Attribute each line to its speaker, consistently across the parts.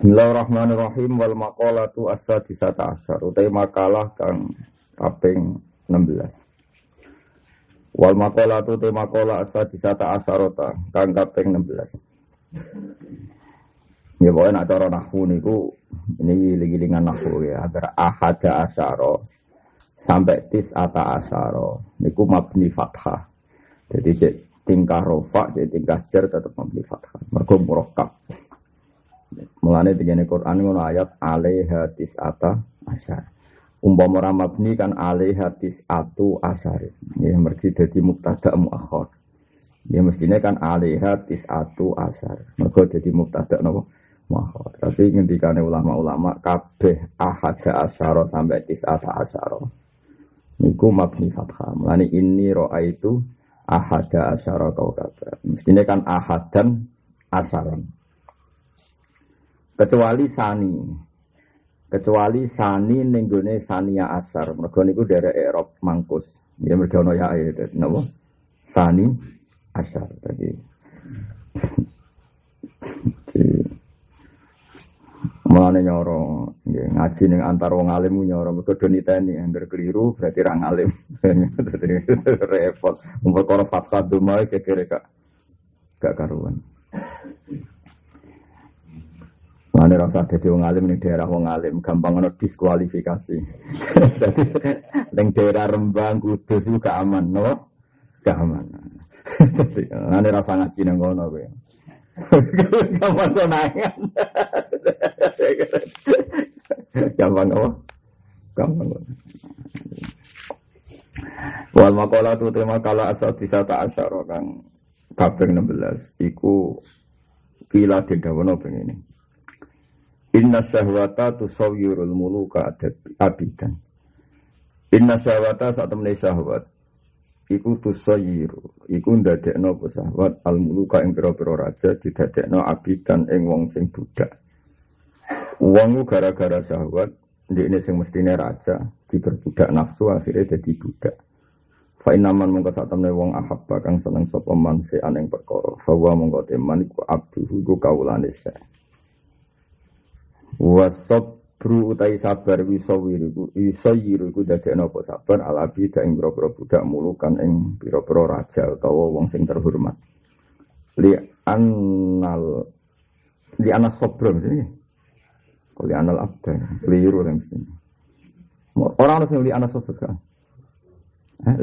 Speaker 1: Bismillahirrahmanirrahim wal maqalatu as-sadisata asyar utai makalah kang kaping 16 Wal maqalatu utai maqalah as-sadisata asyarota kang kaping 16 Ya pokoknya nak cara nahwu niku ini gilingan nahwu ya agar ahada asyara sampai tis ata asyara niku mabni fathah. Jadi cek tingkah rofa, jadi tingkah jar tetap mabni fathah. Mergo murakkab. Mulane begini Quran ngono ayat alaiha tis'ata asyar. Umpama ora mabni kan alaiha tis'atu asyar. Ya mergi dadi mubtada muakhir. Ya mestinya kan alaiha tis'atu asyar. Mergo dadi mubtada napa? Muakhir. Tapi ngendikane ulama-ulama kabeh ahada asyara sampai tis'ata asyara. Niku mabni fathah. Mulane ini roa itu ahada asyara kau Mestinya kan ahadan asaran kecuali sani. Kecuali sani nenggone sania asar. Mergo niku dari Erop mangkus. Ya mergo ono ya napa? Sani asar. Tadi. Mulane nyoro. Nggih ngaji ning antar wong alim nyoro. Mergo do niteni angger keliru berarti ra ngalim. Repot. Umpul kono fatwa dumae kekere gak karuan. Mana rasa dadi wong alim ning daerah wong alim gampang ono diskualifikasi. Dadi ning daerah Rembang Kudus itu gak aman, no? Gak aman. Mana rasa ngaji nang ngono kowe. Gampang konangan. Gampang apa? Gampang. Wal makola tu tema kala asal disata asyara kang kaping 16 iku kila didawono pengen Inna syahwata tusawwirul muluka abidan. Inna syahwata saat temen syahwat iku tusawwiru iku ndadekno apa syahwat al muluka ing pira-pira raja didadekno abidan ing wong sing budak. Wong gara-gara syahwat ini sing mestine raja diperbudak nafsu akhirnya jadi budak. Fa inaman mongko sak temne wong ahabba kang seneng sapa man sean ing perkara. Fa wa mongko teman iku abduhu ku kawulane Wasabru utai sabar wisawiriku Wisayiru dadekno apa sabar Alabi da ing biro budak mulukan ing biro-biro raja utawa wong sing terhormat. Li annal Li anas sabr ini Li anal abda Keliru yang mesti. Orang harus li anas sabr kan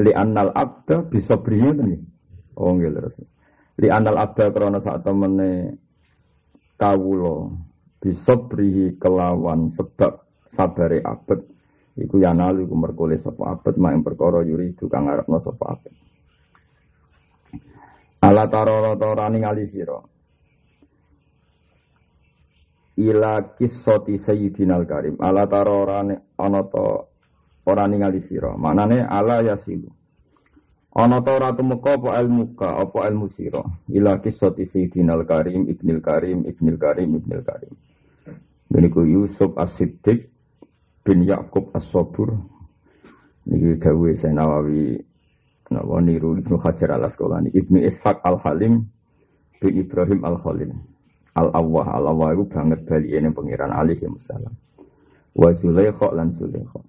Speaker 1: Li anal abda bisa berinya tadi Oh nggak Li anal abda karena saat temennya Kawulo bisobrihi kelawan sebab sabare abet. Iku yanalu iku merkole sapa abet mak perkara yuri kang ngarepno sapa abet. Ala tarara tarani ngali sira. Ila kisoti sayyidinal karim. Ala tarara ana ta ora ningali sira. Manane ala yasilu. Ana ta ora tumeka apa ilmu ka apa ilmu sira. Ila kisoti sayyidinal karim ibnil karim ibnil karim ibnil karim ini ku Yusuf As-Siddiq bin Yakub As-Sobur. Ini Dawi saya Nawawi Nawa niru Ibnu Hajar al Asqalani Ibnu Ishaq Al Halim bin Ibrahim Al Khalil Al Awwah Al Awwah itu banget bali ini pengiran alih ya. Wa Zulaikha lan Zulaikha.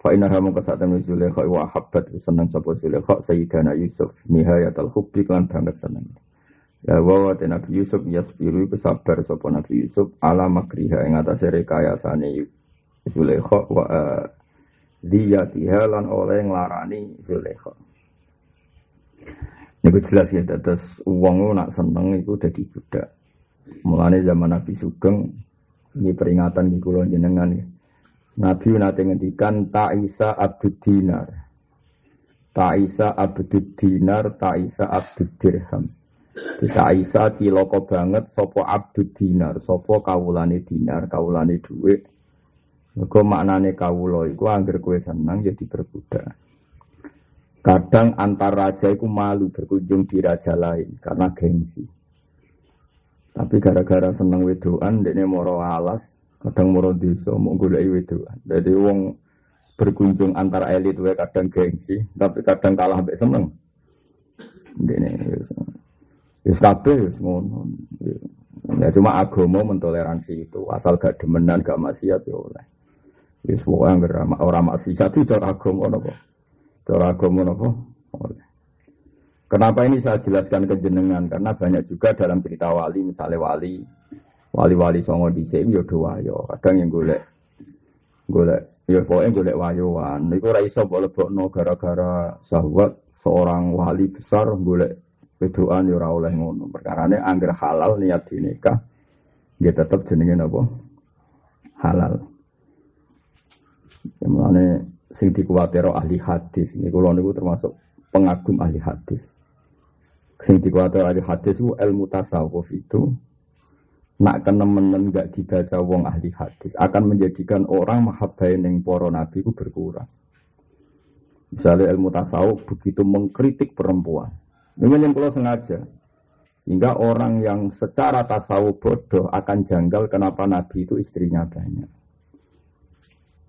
Speaker 1: Fa inna hamu kasatan Zulaikha wa habbat seneng sapa Zulaikha Sayyidana Yusuf nihayatul hubbi lan banget seneng. Ya Nabi Yusuf yasbiru iku sabar sapa Nabi Yusuf ala makriha ing atase rekayasane Zulaikha wa uh, diyatiha lan oleh nglarani Zulaikha. Niku jelas ya terus wong nak seneng iku dadi budak. Mulane zaman Nabi Sugeng ini peringatan di kula jenengan ya. Nabi nate ngendikan Ta'isa Abdud Dinar. Ta'isa Abdud Dinar, Ta'isa Abdud Dirham. Kita Aisyah ciloko banget sopo abdud dinar, sopo kawulane dinar, kawulane duit. Mergo maknane kawulo iku angger kue senang jadi ya berbudak. Kadang antar raja iku malu berkunjung di raja lain karena gengsi. Tapi gara-gara seneng wedoan, ini moro alas, kadang moro desa mau golek wedoan. Jadi wong berkunjung antar elit we kadang gengsi, tapi kadang kalah mbek seneng. Dene Wis kabeh wis ngono. Ya cuma agama mentoleransi itu, asal gak demenan, gak maksiat ya oleh. Semua yang orang maksiat itu cara agama apa? Cara agama apa? Oleh. Kenapa ini saya jelaskan ke jenengan? Karena banyak juga dalam cerita wali, misalnya wali, wali-wali songo di sini ya dua yo. Kadang yang golek, golek, ya pokoknya golek wayoan. Iku raiso boleh no gara-gara sahabat seorang wali besar golek Bedoan ya ora oleh ngono. Perkarane angger halal niat dinikah dia tetap jenenge napa? Halal. Yang sing dikuwatiro ahli hadis. Ini kula niku termasuk pengagum ahli hadis. Sing ahli hadis itu ilmu tasawuf itu nak kenemen gak dibaca wong ahli hadis akan menjadikan orang mahabbain yang poro nabi itu berkurang. Misalnya ilmu tasawuf begitu mengkritik perempuan, ini yang kalau sengaja. Sehingga orang yang secara tasawuf bodoh akan janggal kenapa Nabi itu istrinya banyak.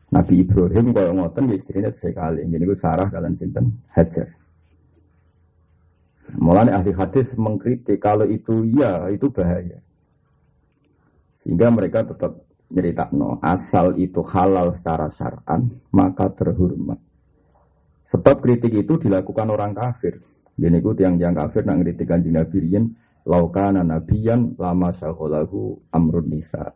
Speaker 1: Nabi Ibrahim kalau ngoten ya istrinya sekali. Ini gue Sarah kalian sinten Hajar. Mulanya ahli hadis mengkritik kalau itu ya itu bahaya. Sehingga mereka tetap cerita no asal itu halal secara syar'an maka terhormat. Sebab kritik itu dilakukan orang kafir. Jadi itu tiang-tiang kafir nak ngeritik kanjeng Nabi laukana nabiyan lama syaholahu amrun nisa.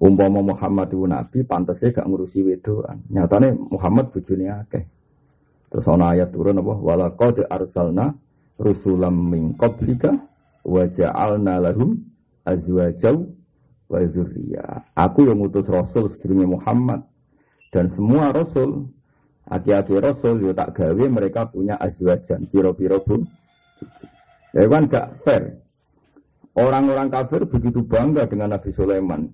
Speaker 1: Umpama Muhammad itu nabi pantasnya gak ngurusi wedoan. Nyatane Muhammad bojone akeh. Terus ana ayat turun apa wala qad arsalna rusulam min qablika wa ja'alna lahum azwajaw wa dzurriyya. Aku yang ngutus rasul sedurunge Muhammad dan semua rasul Aki-aki Rasul yo tak gawe mereka punya azwajan piro-piro pun. Ya kan gak fair. Orang-orang kafir begitu bangga dengan Nabi Sulaiman.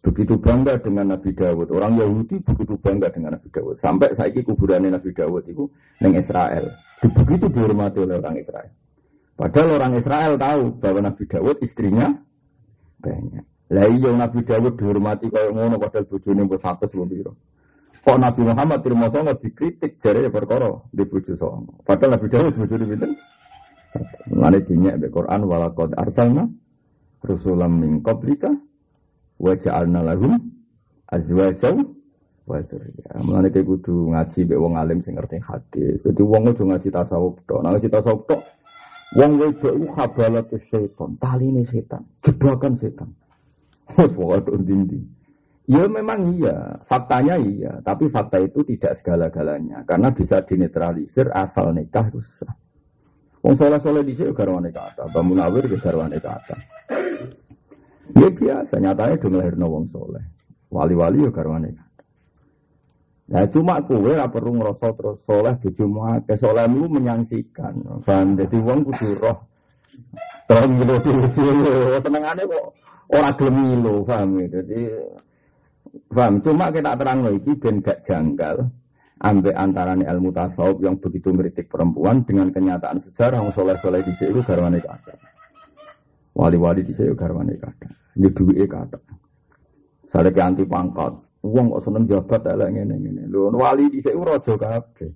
Speaker 1: Begitu bangga dengan Nabi Dawud. Orang Yahudi begitu bangga dengan Nabi Dawud. Sampai saiki kuburannya Nabi Dawud itu neng Israel. Begitu dihormati oleh orang Israel. Padahal orang Israel tahu bahwa Nabi Dawud istrinya banyak. Lah iya Nabi Dawud dihormati kayak ngono padahal bojone mbok 100 lho Kok Nabi Muhammad terima songo dikritik jari ya perkara di bojo songo. Padahal Nabi Dawud bojo di pinten? Satu. dinyak di Quran walakad arsalna rusulam min qablika wa ja'alna lahum azwajaw wa dzurriyyah. Mulane kowe kudu ngaji mbek wong alim sing ngerti hadis. Dadi wong kudu ngaji tasawuf tok. Nah ngaji tasawuf tok wong wedok iku khabalatus setan, taline setan, jebakan setan. Wes pokoke ndindi. Ya memang iya, faktanya iya, tapi fakta itu tidak segala-galanya karena bisa dinetralisir asal nikah rusak. Wong soleh soleh di sini garwane kata, bangun awir ke garwane kata. Ya biasa, nyatanya dong lahir wong soleh. Wali-wali ya garwane kata. Nah cuma kue lah perlu ngerasa terus soleh cuma ke solehmu menyangsikan. Paham? Jadi wong kudu roh. Terus ngilu dulu senengannya kok orang gelem ngilu, paham ya? Jadi Faham? Cuma kita terang lagi ben gak janggal ambek antarane ilmu tasawuf yang begitu meritik perempuan dengan kenyataan sejarah yang soleh-soleh di sini garwane kata. Wali-wali di sini garwane kata. Ini duit kata. Saya ke anti pangkat. Uang kok seneng jabat ala ngene ngene. Lho wali di sini raja kabeh.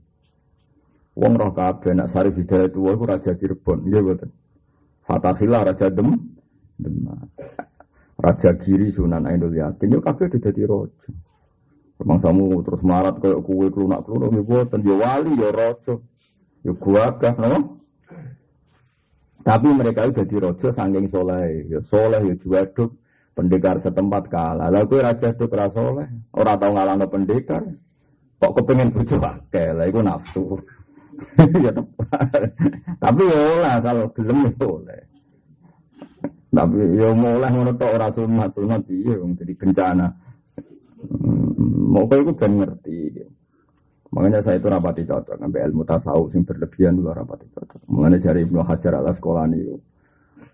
Speaker 1: Wong roh kabeh nak sari hidayah itu iku raja Cirebon, nggih mboten. Fatahillah raja Dem Demak. Raja Giri Sunan Ainul Yakin yo kabeh dadi raja. samu terus marat koyo kue klunak-klunak nggih boten yo wali yo raja. Yo no? Tapi mereka itu jadi raja saking soleh, yo soleh yo juwaduk pendekar setempat kalah. Lalu kue raja itu ra soleh, ora tau ngalahno pendekar. Kok kepengen bojo akeh, lah iku nafsu. ya. Tapi yo lah asal gelem yo oleh. Tapi ya mulai ngono tok ora sunat, sunat piye wong jadi bencana. Hmm, mau kau itu kan ngerti. Makanya saya itu rapati cocok sampai ilmu tasawuf sing berlebihan dulu rapati cocok. Mengenai cari Ibnu Hajar ala sekolah nih.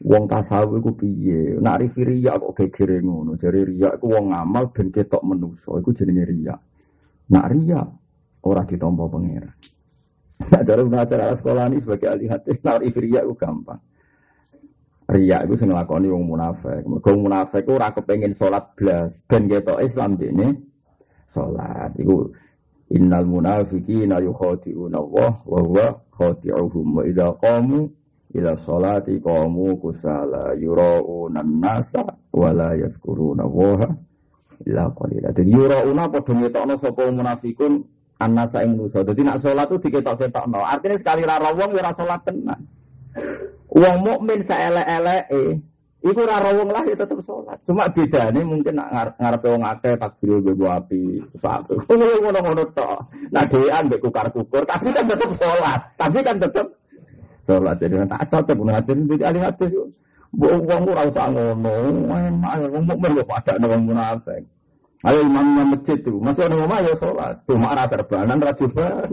Speaker 1: Wong tasawuf iku piye? Nak rifi riya kok gegere ngono. Jari riya iku wong ngamal ben ketok menuso. Iku jenenge riya. Nak riya ora ditampa pangeran. Nak cara Ibnu Hajar ala sekolah ini sebagai ahli nak rifi riya iku gampang. Ria itu sing nglakoni wong munafik. Mergo munafik ora kepengin salat blas ben ketok Islam dene salat. Iku innal munafiqina yukhadi'una Allah wa huwa khadi'uhum wa idza qamu ila sholati qamu kusala yura'una nasa wala yazkuruna waha illa qalila. Dadi yura'una padha ngetokno sapa munafikun annasa ing manusa. Dadi nak salat tuh diketok-ketokno. Artinya sekali ra wong ora salat tenan. Wong mukmin saelek-eleke Iku ora wong lah ya tetep sholat. Cuma bedane mungkin nak ngarepe wong akeh takbir nggo api. Satu. Ngono-ngono tok. Nah dhewean mbek kukar-kukur tapi kan tetep sholat. Tapi kan tetep sholat. Jadi tak cocok ngajarin jadi ahli hadis. Mbok wong ora usah ngono. Wong mukmin kok padha wong munafik. Ayo imamnya masjid tuh, masih ada rumah ya sholat, cuma rasa serbanan, rasa jubahan,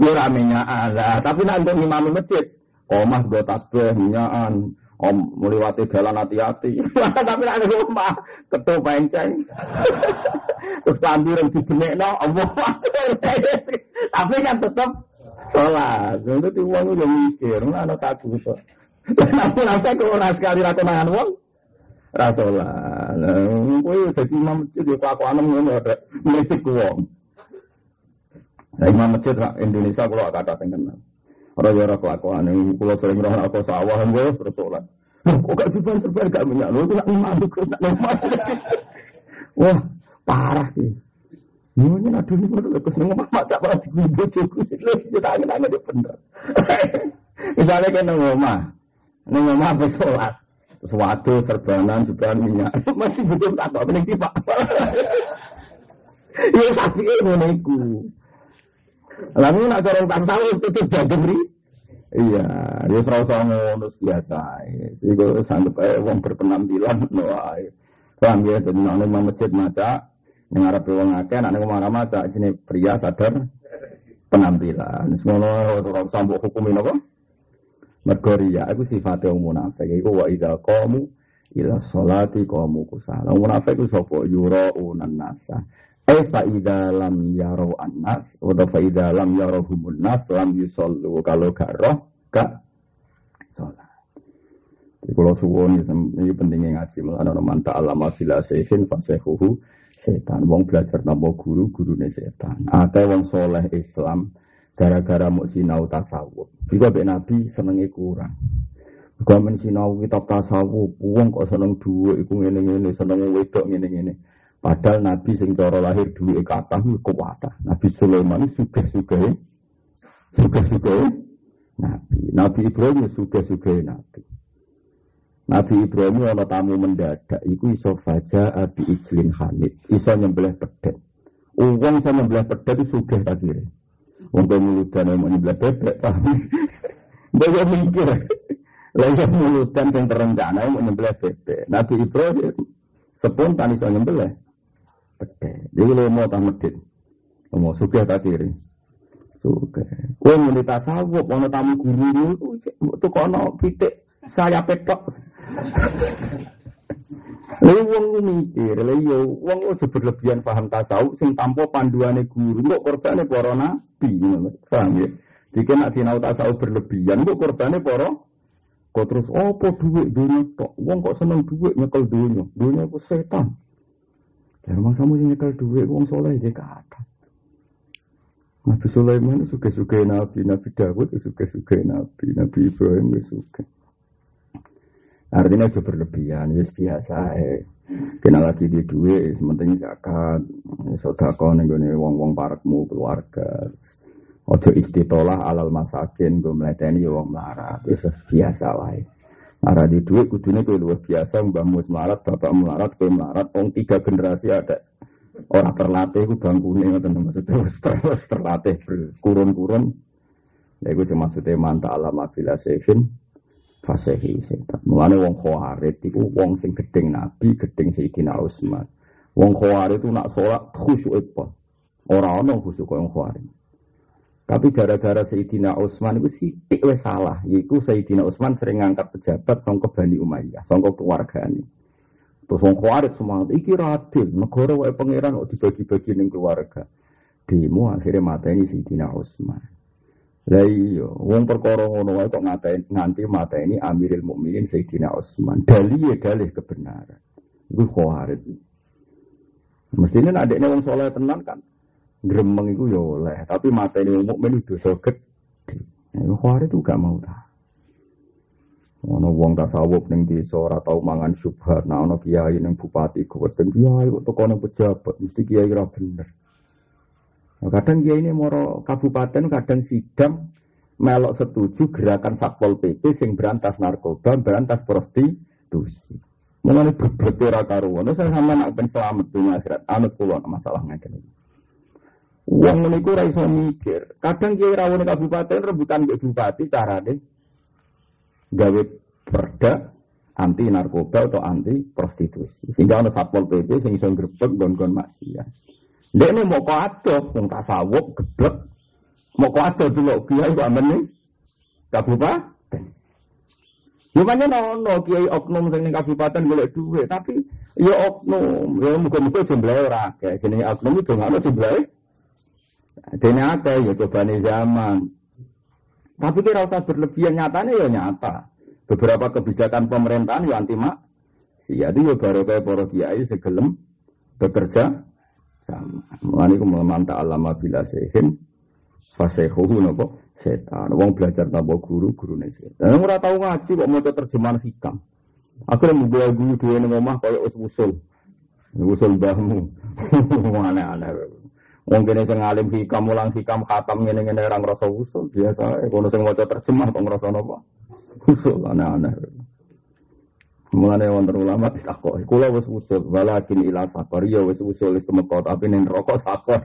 Speaker 1: ya ramenya ada. Tapi nanti imam masjid, komas buat tasbih, minyakan, om melewati jalan hati-hati. Tapi ada rumah, ketua penceng, terus kambir yang dibenek no, Allah Tapi kan tetap sholat. Itu uang udah mikir, mana takut. Tapi nafsu kok orang sekali rakonangan uang, rasolah. Nah, kowe dadi imam masjid ya kelakuan ngono ada mesti wong. Nah, imam masjid Indonesia kula kata sing kenal. Ora ya ora kelakuan kula sering roh aku sawah wis terus salat. Kok gak juban serban gak minyak itu nak imam terus nak Wah, parah iki. Yo yen aduh niku lho kok seneng mak cak ora dibojoku. Lho kita angin-angin bener. Misalnya nang omah. Nang omah wis salat. Terus serbanan juga minyak. Masih butuh satu apa nih pak? Iya sapi ini niku. Lalu nak corong tasawuf itu jaga beri. Iya, dia serau ngono biasa. Iku sanggup aja wong berpenampilan no ae. Paham ya, jadi nak nang masjid maca, Arab wong akeh, nak nang marah maca, sini pria sadar penampilan. Semono ora usah mbok hukumi napa? Mergo riya iku sifate wong munafik iku wa idza qamu ila sholati qamu kusala. Wong munafik iku sapa yura'unan nasa. Eh fa idza lam yaro annas wa fa idza lam yarohumun nas lam yusallu kalau gak roh gak salat. Jadi kalau suwon ini pentingnya ngaji malah ana man ta'allama fila sayfin fasehuhu setan. Wong belajar napa guru gurune setan. Akeh wong soleh Islam gara-gara mau sinau tasawuf. Juga be Nabi senenge kurang. Juga men sinau kitab tasawuf, wong kok seneng duwe iku ngene-ngene, seneng wedok ngene-ngene. Padahal Nabi sing cara lahir duwe kathah kuwata. Nabi Sulaiman sugih-sugih. Sugih-sugih Nabi. Nabi Ibrahim sugih-sugih Nabi. Nabi Ibrahim ana tamu mendadak iku iso faja abi ijlin hanit, iso nyembelih pedhet. Uang iso nyembelih pedhet sugih akhirnya. Untuk mulutan yang mau nyebelah bebek, paham? Mikir. Lalu mulutan yang terencana yang mau nyebelah bebek. Nabi Ibrahim spontan iso nyebelah bebek. Jadi lo mau tak medit. Mau suka tak kiri. Kue mau tasawuf, mau tamu guru itu kono pitik. Saya petok. Lalu wong mikir, lalu yo wong aja berlebihan paham tasawuf. Sing tanpa panduane guru, kok korbane para nabi, paham ya? Jika nak sinau tasawuf berlebihan, kok korbane para kok terus apa duit dunia tok, wong kok seneng duit nyekel dunia, dunia itu setan. Dan rumah samu sing nyekel duit, wong soleh dia kata. Nabi Sulaiman suka-suka Nabi, Nabi Dawud suka-suka Nabi, Nabi Ibrahim suka. Artinya itu berlebihan, ya biasa. Eh. Kena lagi di duit, sementing zakat, sodako nih wong-wong parakmu keluarga. Ojo istitolah alal masakin, gue meleteni ya wong melarat, itu biasa lah. Ara di duit kudunya gue luar biasa, mbah mus melarat, bapak melarat, gue melarat, wong tiga generasi ada orang terlatih, gue bangkune ngoten maksudnya terus terlatih berkurun-kurun. Ya gue maksudnya manta alam bila sevin, fasehi setan. Mulane wong khawarit iku wong sing gedeng Nabi, gedeng Sayyidina Utsman. Wong khawarit itu nak sholat khusyuk apa? Ora ono khusyuk wong khawarit. Tapi gara-gara Sayyidina Utsman itu sitik wis salah. Iku Sayyidina Utsman sering ngangkat pejabat sangka Bani Umayyah, sangka keluargane. Terus wong khawarit semangat iki radil, negara wae pangeran kok dibagi-bagi ning keluarga. Demo akhirnya mata ini Sayyidina Utsman. Lah iya, wong perkara ngono wae kok ngatain nganti mata ini Amirul Mukminin Sayyidina Utsman. Dalih ya dalih kebenaran. Iku khawarit. Mestinya adekne wong saleh tenan kan gremeng iku ya oleh, tapi mata ini itu dosa gede. Iku khawarit itu gak mau ta. Ono wong tasawuf ning desa ora tau mangan syubhat, nah ono kiai ning bupati kuweden kiai kok teko ning pejabat mesti kiai ora bener. Nah, kadang kiai ini moro kabupaten kadang sidang melok setuju gerakan Satpol PP sing berantas narkoba, berantas prostitusi. Mulane bebrek ora karuan. Saya sama nak ben selamat dunia akhirat. Anut masalah iki. Wong ngene iku ora iso mikir. Kadang kiai rawone kabupaten rebutan mbek bupati carane gawe perda anti narkoba atau anti prostitusi. Sehingga ada satpol pp sing iso grebek gon-gon maksiat. Ini mau adoh, wong tasawuf geblek. Mau adoh dulu kiai kok amen nih. Kabupaten. Ya mana nono kiai oknum sing ning kabupaten golek duit, tapi ya oknum, ya muga-muga jumlahe ora akeh. Jenenge oknum itu ngono jumlahe. Dene akeh ya cobane zaman. Tapi kira usah berlebihan nyatanya ya nyata. Beberapa kebijakan pemerintahan ya anti mak. Jadi ya baru kayak para kiai segelem bekerja sama. Mulane ku mantap alama bila sehin fasehuhu nopo setan. Wong belajar tanpa guru, gurune setan. Ora tau ngaji kok maca terjemahan hikam. Akhirnya membawa guru dua ning omah us usul. Usul mbahmu. Aneh-aneh. Wong kene sing alim hikam mulang hikam khatam ngene-ngene ora ngrasa usul biasa. Kono sing maca terjemah kok ngrasa napa? Usul aneh-aneh. Mulane wonten ulama ditakoki, kula wis usul, walakin ila sakor ya wis usul wis temeka tapi ning rokok sakor.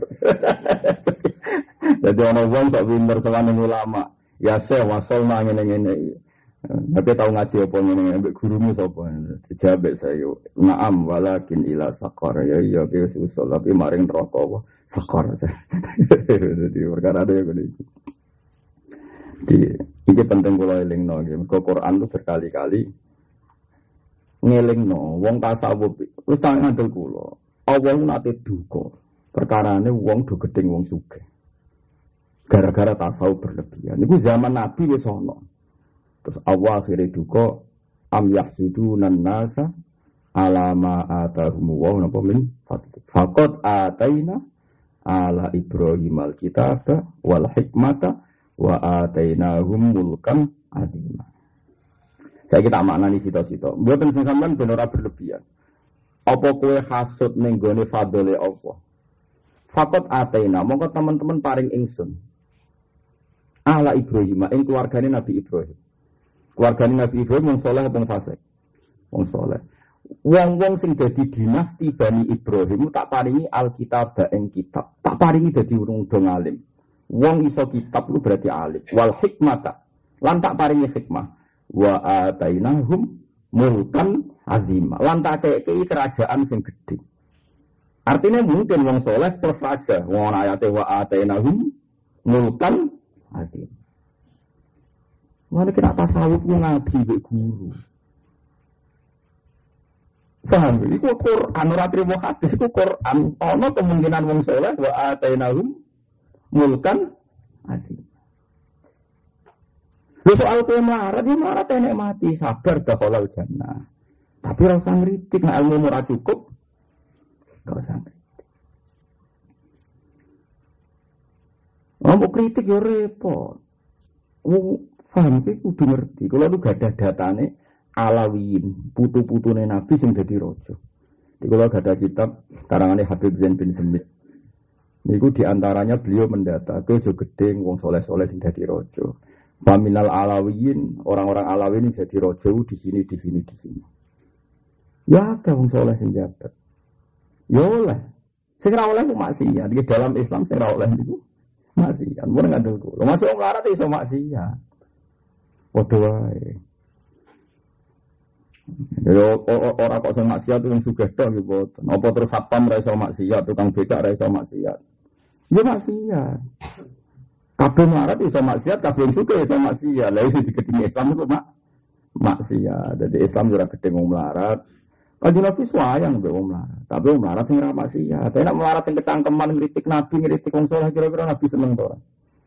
Speaker 1: Jadi ana wong sok pinter sawane ulama, ya se wasol nang ngene-ngene. Tapi tahu ngaji apa ngene ambek gurumu sapa? Dijawab saya, "Na'am walakin ila sakor." Ya iya ki wis usul tapi maring neraka apa? Sakor. Jadi perkara ada yang itu. Di ini penting kula elingno nggih. Mergo Quran itu berkali-kali ngelingno wong tasawuf wis tak ngandel kula. Allah nate duka. Perkarane wong do gedeng wong sugih. Gara-gara tasawuf berlebihan. Niku zaman Nabi wis ana. Terus Allah akhirnya duka am yahsuduna nasa ala ma atahum wa napa min. Faqad ataina ala Ibrahim alkitab wal hikmata wa atainahum mulkan azima. Saya kita maknani sito-sito. Mboten sing sampean ben ora berlebihan. Apa kue hasud ning gone fadole Allah? Fakot ataina, mongko teman-teman paring ingsun. Ala Ibrahim, ing keluargane Nabi Ibrahim. Keluarga Nabi Ibrahim wong soleh atau fasik? Wong soleh. Wong-wong sing dadi dinasti Bani Ibrahim tak paringi Alkitab ing kitab. Tak paringi dadi urung dong alim. Wong iso kitab lu berarti alim. Wal hikmata. Lan tak paringi hikmah. Wa atainahum mulkan azima. Lan tak kei kerajaan sing gede. Artinya mungkin wong soleh plus raja. Wong ayate wa atainahum mulkan azim. Mana kena tasawuf ku ngaji be guru. Paham? Iku Quran ora trimo hadis iku Quran. Ana kemungkinan wong saleh wa atainahum mulkan azim. Lu soal kue melarat, ya melarat enek mati, sabar dah kalau jannah. Tapi rasa ngeritik, nah ilmu murah cukup, gak usah ngeritik. Oh, mau kritik ya repot. Faham sih kudu ngerti. Kalau lu gak ada datane alawiyin, putu-putune Nabi sing dadi raja. Jadi kalau gak ada kitab karangannya Habib Zain bin Semit. Niku di antaranya beliau mendata ke gede wong soleh-soleh sing dadi raja. Faminal alawiyin, orang-orang alawiyin jadi raja di sini, di sini, di sini. Ya ada wong soleh sing jabat. Ya oleh. Sing ra oleh maksiat. Di dalam Islam sing ra oleh niku maksiat. Mun ngandel kula. Masuk wong larat iso maksiat. Padha wae. Ora kok sing maksiat wong sugih tok nggih boten. Apa terus satpam ra iso maksiat, tukang becak ra iso maksiat. Ya maksiat. Kabeh marat iso maksiat, kabeh sugih iso maksiat. Lah iso diketingi Islam itu mak maksiat. Jadi Islam ora gedhe wong melarat. Kanjeng Nabi sayang mbek wong melarat. Tapi wong melarat sing ra maksiat. Nek melarat sing kecangkeman ngritik Nabi, ngritik wong saleh kira-kira Nabi seneng to ora?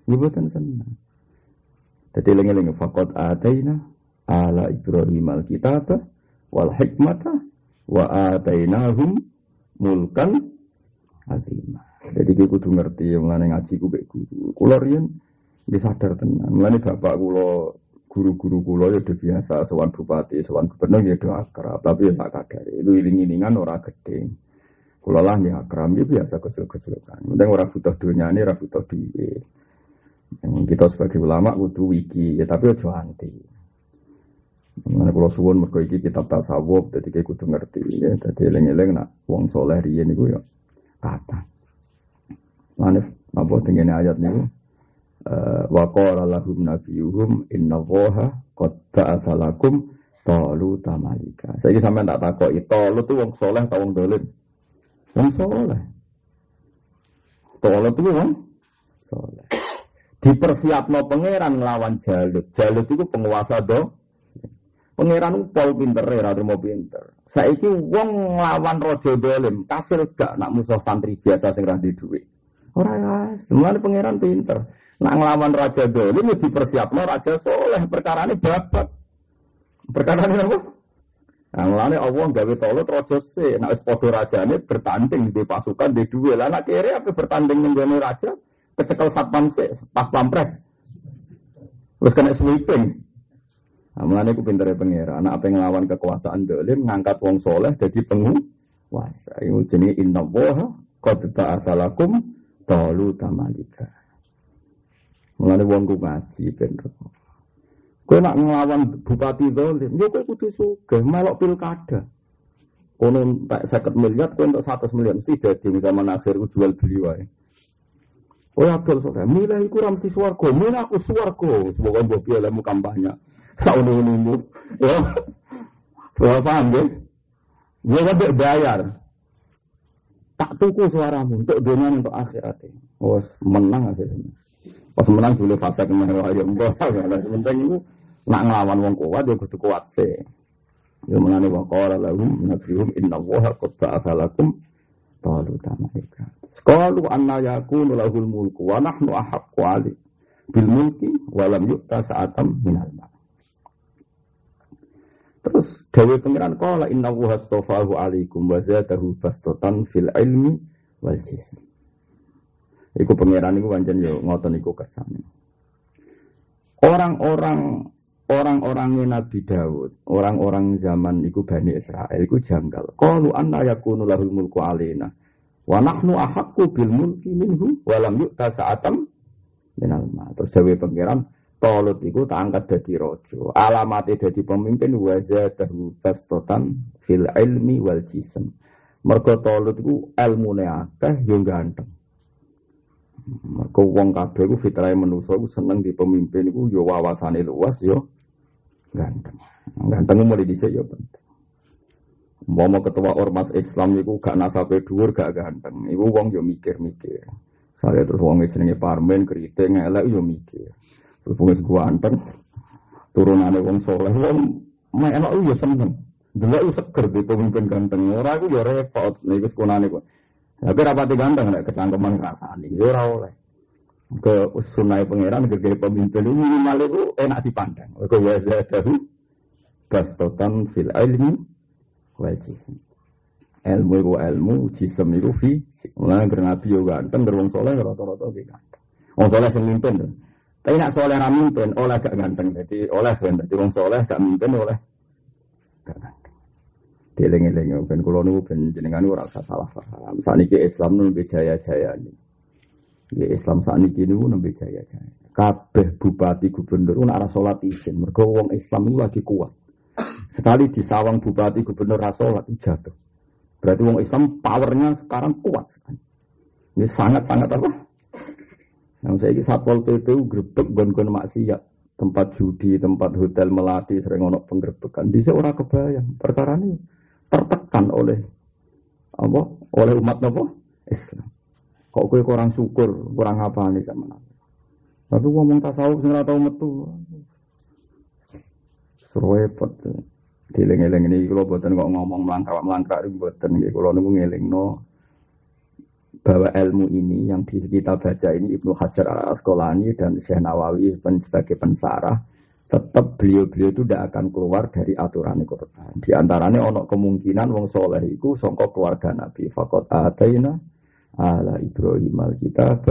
Speaker 1: Ya seneng. Jadi lengi-lengi fakot ataina ala Ibrahim alkitab wal hikmata wa atainahum mulkan azima. Jadi kita kudu ngerti yang ngaji ku guru. Kulo riyen disadar tenan. Mulane bapak kulo guru-guru kulo ya udah biasa sowan bupati, sowan gubernur ya udah akrab, tapi ya tak kaget. Itu iling-ilingan ora gede. Kulo lah ya akrab, ya biasa kecil-kecilan. Penting orang butuh ini, orang butuh duit. Kita sebagai ulama butuh wiki, ya tapi ojo anti. Mana kalau suwon mergo iki kitab tasawuf, jadi kayak kudu ngerti ya. Jadi eleng-eleng nak wong soleh riyen niku ya kata. Mana apa tingene ayat niku? Uh, wa qala lahum nabiyuhum inna woha qad ba'atha lakum talu tamalika. Saiki sampean tak takoki talu tuh wong soleh ta wong dolim? Wong soleh. Talu tuh wong soleh. Dipersiapno pangeran nglawan Jalut. Jalut itu penguasa do. Pangeran pol pinter ya, mau pinter. Saiki wong nglawan raja dolim, kasil gak nak musuh santri biasa sing ra duwe. Ora ya, semuanya pangeran pinter. Nak nglawan raja dolim ya dipersiapno raja soleh, perkara ini babat. Ini apa? Nah, mulane Allah gawe tolut raja se, nak wis padha rajane bertanding di pasukan di dua. Lah nak kere apa bertanding menjadi raja? Kecekel satpam sih pas pampres. Terus kena sweeping. Nah, mulane aku ya pengira. Anak apa yang ngelawan kekuasaan dolim, ngangkat wong soleh jadi penguasa. Ini jenis inna woha, qad ba'athalakum tolu tamalika. Mulane wong ku ngaji bener. Kowe nak ngelawan bupati dolim, ya kowe kudu sugih melok pilkada. Kono tak 50 miliar, kowe untuk 100 miliar mesti dadi zaman akhir jual beli wae. Oh ya saudara, milah iku ora mesti swarga, milah aku swarga. Semoga mbok piye lemu kampanye. Saune ini Ya. Suara paham ya? Gue kan bayar. Tak tuku suaramu untuk dunia untuk akhirat. Oh, menang akhirnya. Pas menang dulu fase ke mana ya enggak. Sementing itu nak ngelawan wong kuat ya kudu kuat sih. Ya menane qala lahum nabiyuhum inna allaha qad ba'atha lakum talut tamahika. Qalu anna yakunu lahul mulku wa nahnu ahaqqu ali bil mulki wa lam yu'ta sa'atam minal mal. Terus dawe pengiran qala inna wa astafahu alaikum wa zadahu bastatan fil ilmi wal jism. Iku pengiran iku pancen yo ngoten iku kersane. Orang-orang orang-orangnya Nabi Daud, orang-orang zaman iku Bani Israel iku janggal. Qalu anna yakunu lahul mulku alaina Wa nahnu ahaqqu bil mulki minhu wa lam yu'ta sa'atam minal ma. Terus jawe pangeran Tolut itu tak angkat jadi rojo. Alamatnya jadi pemimpin wazadahu bastotan fil ilmi wal jism. Mergo Tolut itu ilmu akeh yo ganteng. Mergo wong kabeh ku fitrah manusa ku seneng di pemimpin iku yo wawasane luas yo ganteng. Ganteng mulai dhisik yo penting. Mau ketua ormas Islam itu gak nasabe dhuwur gak ganteng. Iku wong yo mikir-mikir. Saya terus wong jenenge Parmen keriting elek yo mikir. Berhubungan gua anteng turunane wong soleh wong enak yo seneng. Delok yo seger di pemimpin ganteng. Ora iku yo repot niku sekunane kok. Tapi rapati ganteng nek kecangkeman rasane yo ora oleh. Ke sunai pangeran ke pemimpin ini minimal itu enak dipandang. Ke wazadahu bastotan fil ilmi wal jism. Ilmu itu ilmu, jism itu fisik. Mulai dari Nabi yo ganteng, dari wong soleh rata-rata lebih ganteng. Wong soleh sing mimpin tuh. Tapi nak soleh ra mimpin, oleh gak ganteng. Jadi oleh kan, jadi wong soleh gak mimpin oleh gak ganteng. Dieling-eling ben niku ben jenengan ora usah salah paham. Saniki Islam nembe jaya-jaya. Ya Islam saniki niku nembe jaya-jaya. Kabeh bupati gubernur ora salat isin. Mergo wong Islam itu lagi kuat. Sekali di sawang bupati gubernur rasolat jatuh. Berarti wong Islam powernya sekarang kuat. Ini sangat-sangat apa? Yang saya ini satpol PP grebek gon-gon maksiat. Tempat judi, tempat hotel melati, sering ono penggerbekan. Di orang kebayang. Perkara ini tertekan oleh apa? Oleh umat apa? Islam. Kok kue kurang syukur, kurang apa nih sama Tapi ngomong tasawuf ora tau metu. Surwepot. Dileng-eleng ini kalau buatan kok ngomong melangkah-melangkah buatan kalau nunggu ngeling no bahwa ilmu ini yang di kita baca ini Ibnu Hajar al Asqalani dan Syekh Nawawi sebagai pensarah tetap beliau-beliau itu tidak akan keluar dari aturan Quran. Di antaranya ono kemungkinan wong soleh itu songkok keluarga Nabi. Fakot ataina ala Ibrahim al kitab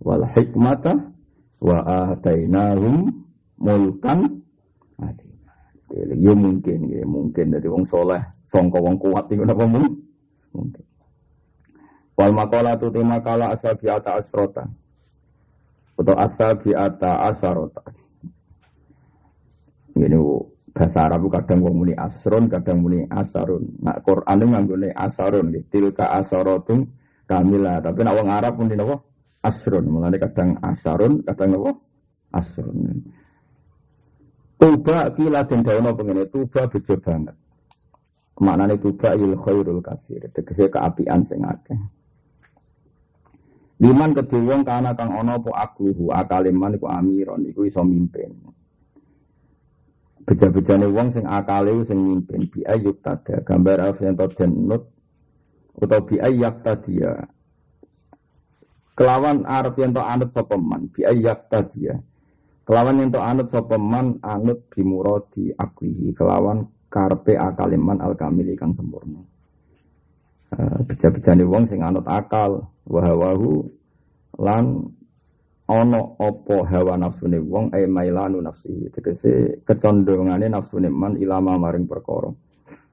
Speaker 1: wal hikmata wa atainahum mulkan. Ya mungkin, ya mungkin dari wong soleh, songko wong kuat itu apa mungkin. Wal makola tu tema kala asal biata asrota atau asal biata asarota. Ini bahasa Arab kadang wong muni asron, kadang muni asarun. Nak Quran itu nganggone asarun, gitu. tilka asarotum kamila. Tapi nak wong Arab pun apa? Asrun. Mulane kadang asarun, kadang apa? Asrun. Tuba kila den dawono pengene tuba bejo banget. Maknane tuba il khairul kasir. Tegese keapian sing akeh. Liman kedhe wong kana kang ana apa akluhu akaliman iku amiron iku iso mimpin. Beja-bejane wong sing akale sing mimpin bi tada gambar alf yang den nut utawa bi ayyak tadia. Kelawan arep yen anut sapa man bi ayyak. Kelawan yen anut sapa anut bimuradi aklihi kelawan karpe akaliman al kamili kang sempurna. Uh, beja-bejane wong sing anut akal wahawahu lan ono opo hawa nafsune wong e mailanu nafsi tegese kecondongane nafsune man ilama maring perkara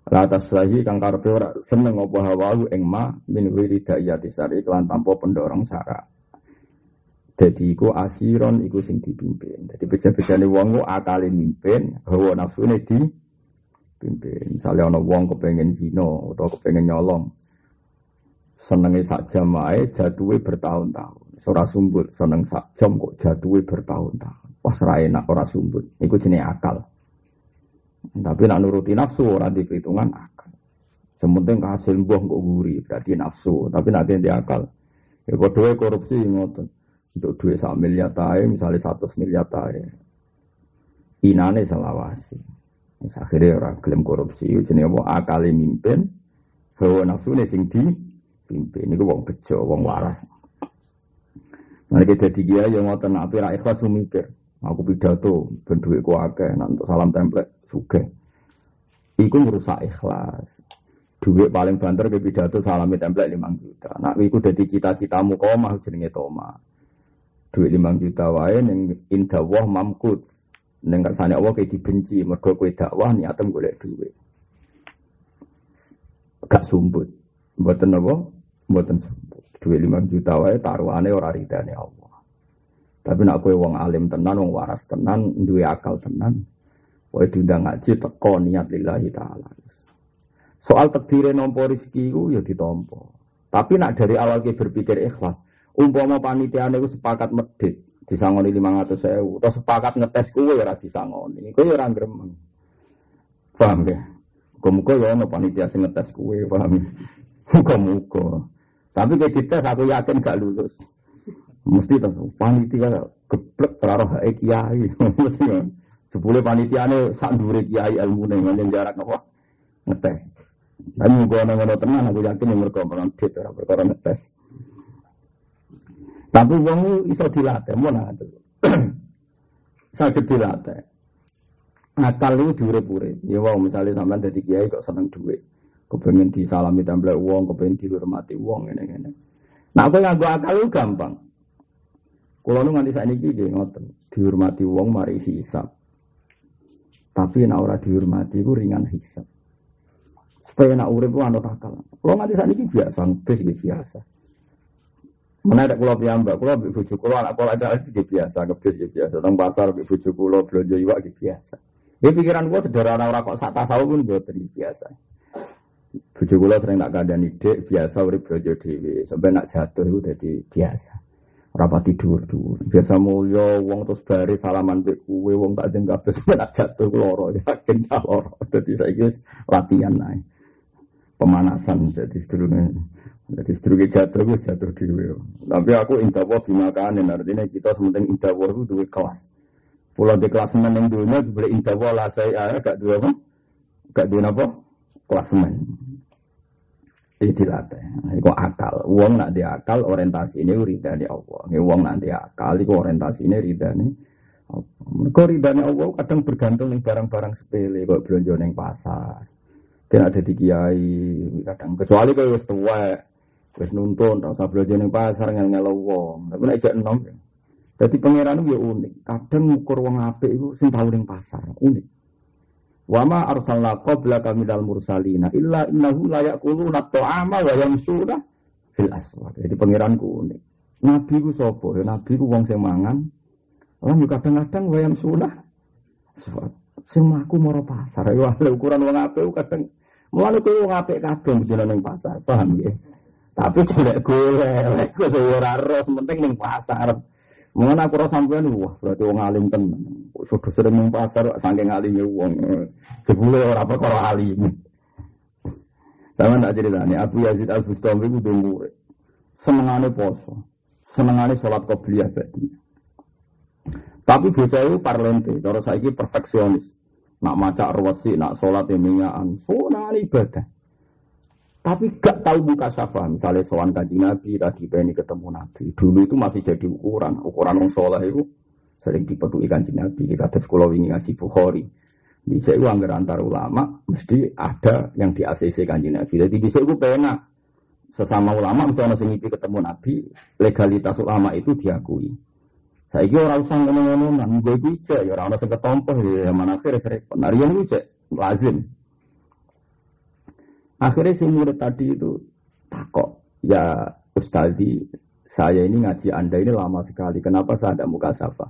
Speaker 1: la taslahi kang karepe ora seneng opo hawahu ing ma min wiridayati sari kelan tanpa pendorong sara jadi iku asiron iku sing dipimpin jadi beja-bejane wong ku akale mimpin hawa nafsune di pimpin misalnya ono wong kepengen zino atau kepengen nyolong senenge sak jam wae jatuhe bertahun-tahun. Ora sumbut seneng sak jam kok jatuhe bertahun-tahun. Wah ora enak ora sumbut. Iku jenenge akal. Tapi nak nuruti nafsu ora di perhitungan akal. Sementing hasil buah kok guri berarti nafsu. Tapi nak di akal. Ya padha korupsi ngoten. Untuk duit sak miliar tae, misalnya satu miliar tae. Inane selawasi. Akhirnya orang klaim korupsi, jenenge apa akal mimpin, hawa nafsu sing di pimpin. Ini wong bejo, wong waras. Nah, kita di dia yang mau tenang, tapi ikhlas mikir. Aku pidato, ben duitku akeh, nanti salam template, suge. Iku merusak ikhlas. Duit paling banter ke pidato salami template 5 juta. Nah, iku jadi cita-citamu kau mah jenenge Toma. Duit 5 juta wae ning indah wah mamkut. Ning kersane Allah kayak dibenci, mergo kowe dakwah niatem golek duit. Gak sumbut. Mboten apa? Mboten duwe 5 juta wae taruhane ora ridane Allah. Tapi nak kowe wong alim tenan, wong waras tenan, duwe akal tenan, kowe diundang ngaji teko niat lillahi taala. Soal takdire nompo rezeki ku ya ditompo. Tapi nak dari awal ke berpikir ikhlas, umpama panitia niku sepakat medit disangoni 500 sewu, atau sepakat ngetes kue ya ora disangoni, kue ya ora gremeng. Paham ya? Muga-muga ya ono panitia sing ngetes kue, paham? Muga-muga. Tapi kayak dites aku yakin gak lulus. Mesti tuh panitia geblek terarah hae kiai. Mesti kan. Sepuluh panitia ini sak dure kiai ilmu nih yang jarak apa ngetes. Tapi gue ngono tenang aku yakin yang mereka dit orang perkara ngetes. Tapi wong iso dilatih, mau nanti. Sakit dilatih. Akal itu diurip-urip. Ya wong misalnya sampean dadi kiai kok seneng duit kepengen disalami template uang, kepengen dihormati uang ini ini. Nah aku yang akal itu gampang. Kalau nu nganti saat ini dia ngoten, dihormati uang mari hisap. Tapi nak ora dihormati itu ringan hisap. Supaya nak urip itu anut akal. Kalau nganti saat ini biasa, bes biasa. Mana ada pulau piyambak, pulau bujuk pulau anak pulau ada itu biasa, ngebis biasa. Tentang pasar bujuk pulau belanja iwak biasa. Ya pikiran gua sederhana orang kok sak tasawuf pun buatan biasa. Bujuk kula sering tak kandani ide biasa urip bojo dhewe, sampai nak jatuh itu jadi biasa. Ora tidur dulu. Biasa mulya wong terus bare salaman mbek kuwe wong tak jeng kabeh sampe nak jatuh loro yakin cah loro. Dadi saiki wis latihan ae. Pemanasan jadi sedurunge jadi sedurunge jatuh wis jatuh dhewe. Tapi aku indah wa bimakanin artinya kita sementing indah wa itu duwe kelas. Pulau di kelas meneng dunia sebenarnya indah lah saya gak dua apa? Gak dua apa? klasemen. Ini dilatih. Iku akal. Uang nak di akal orientasi ini ridani Allah. Ini uang nak di akal. Iku orientasi ini ridani Mereka ridani Allah kadang bergantung dengan barang-barang sepele. Kok belanja neng pasar. Tidak ada di kiai. Kadang kecuali kalau wis tua, wis nuntun, tak usah belanja neng pasar ngel ngel uang. Tapi nak ijak enom. Jadi pangeran itu ya unik. Kadang ngukur wong apik itu sing tau ning pasar, unik. Wa ma arsalna qablaka minal mursalina illa innahu la yaquluna ta'ama wa yamsuna fil aswaq. Jadi pangeranku unik. Nabi ku sapa? Ya nabi ku wong sing mangan. Lah yo kadang-kadang wa yamsuna aswaq. Sing mlaku mara pasar. Ya ukuran wong apik kadang mulane kuwi wong apik kabeh mesti ning pasar. Paham ya? Tapi golek golek, kok ora ros penting ning pasar. Mengenai aku rasa sampean wah berarti wong alim tenan. Sudah sering ning pasar saking alime wong. Jebule ora perkara alim. Sama tak ceritanya, Abu Yazid Al Bustami itu dulu senengane poso, senengane sholat qobliyah badi. Tapi bocah itu parlente, cara saiki perfeksionis. Nak maca arwasi, nak sholat emingaan, sunah ibadah. Tapi gak tahu buka syafa. Misalnya soal kaji Nabi, lagi pengen ketemu Nabi. Dulu itu masih jadi ukuran. Ukuran orang itu sering dipeduli kanji Nabi. Kita sekolah ini ngaji Bukhari. Bisa itu anggar antar ulama, mesti ada yang di ACC kanji Nabi. Jadi bisa itu penak. Sesama ulama, mesti orang sing ketemu Nabi, legalitas ulama itu diakui. Saya kira orang usah ngomong-ngomong, gue bisa, ya orang usah ketompoh, ya mana akhirnya sering. Nah, yang itu lazim. Akhirnya si murid tadi itu takok, ya Ustadi, saya ini ngaji Anda ini lama sekali. Kenapa saya ada muka safa?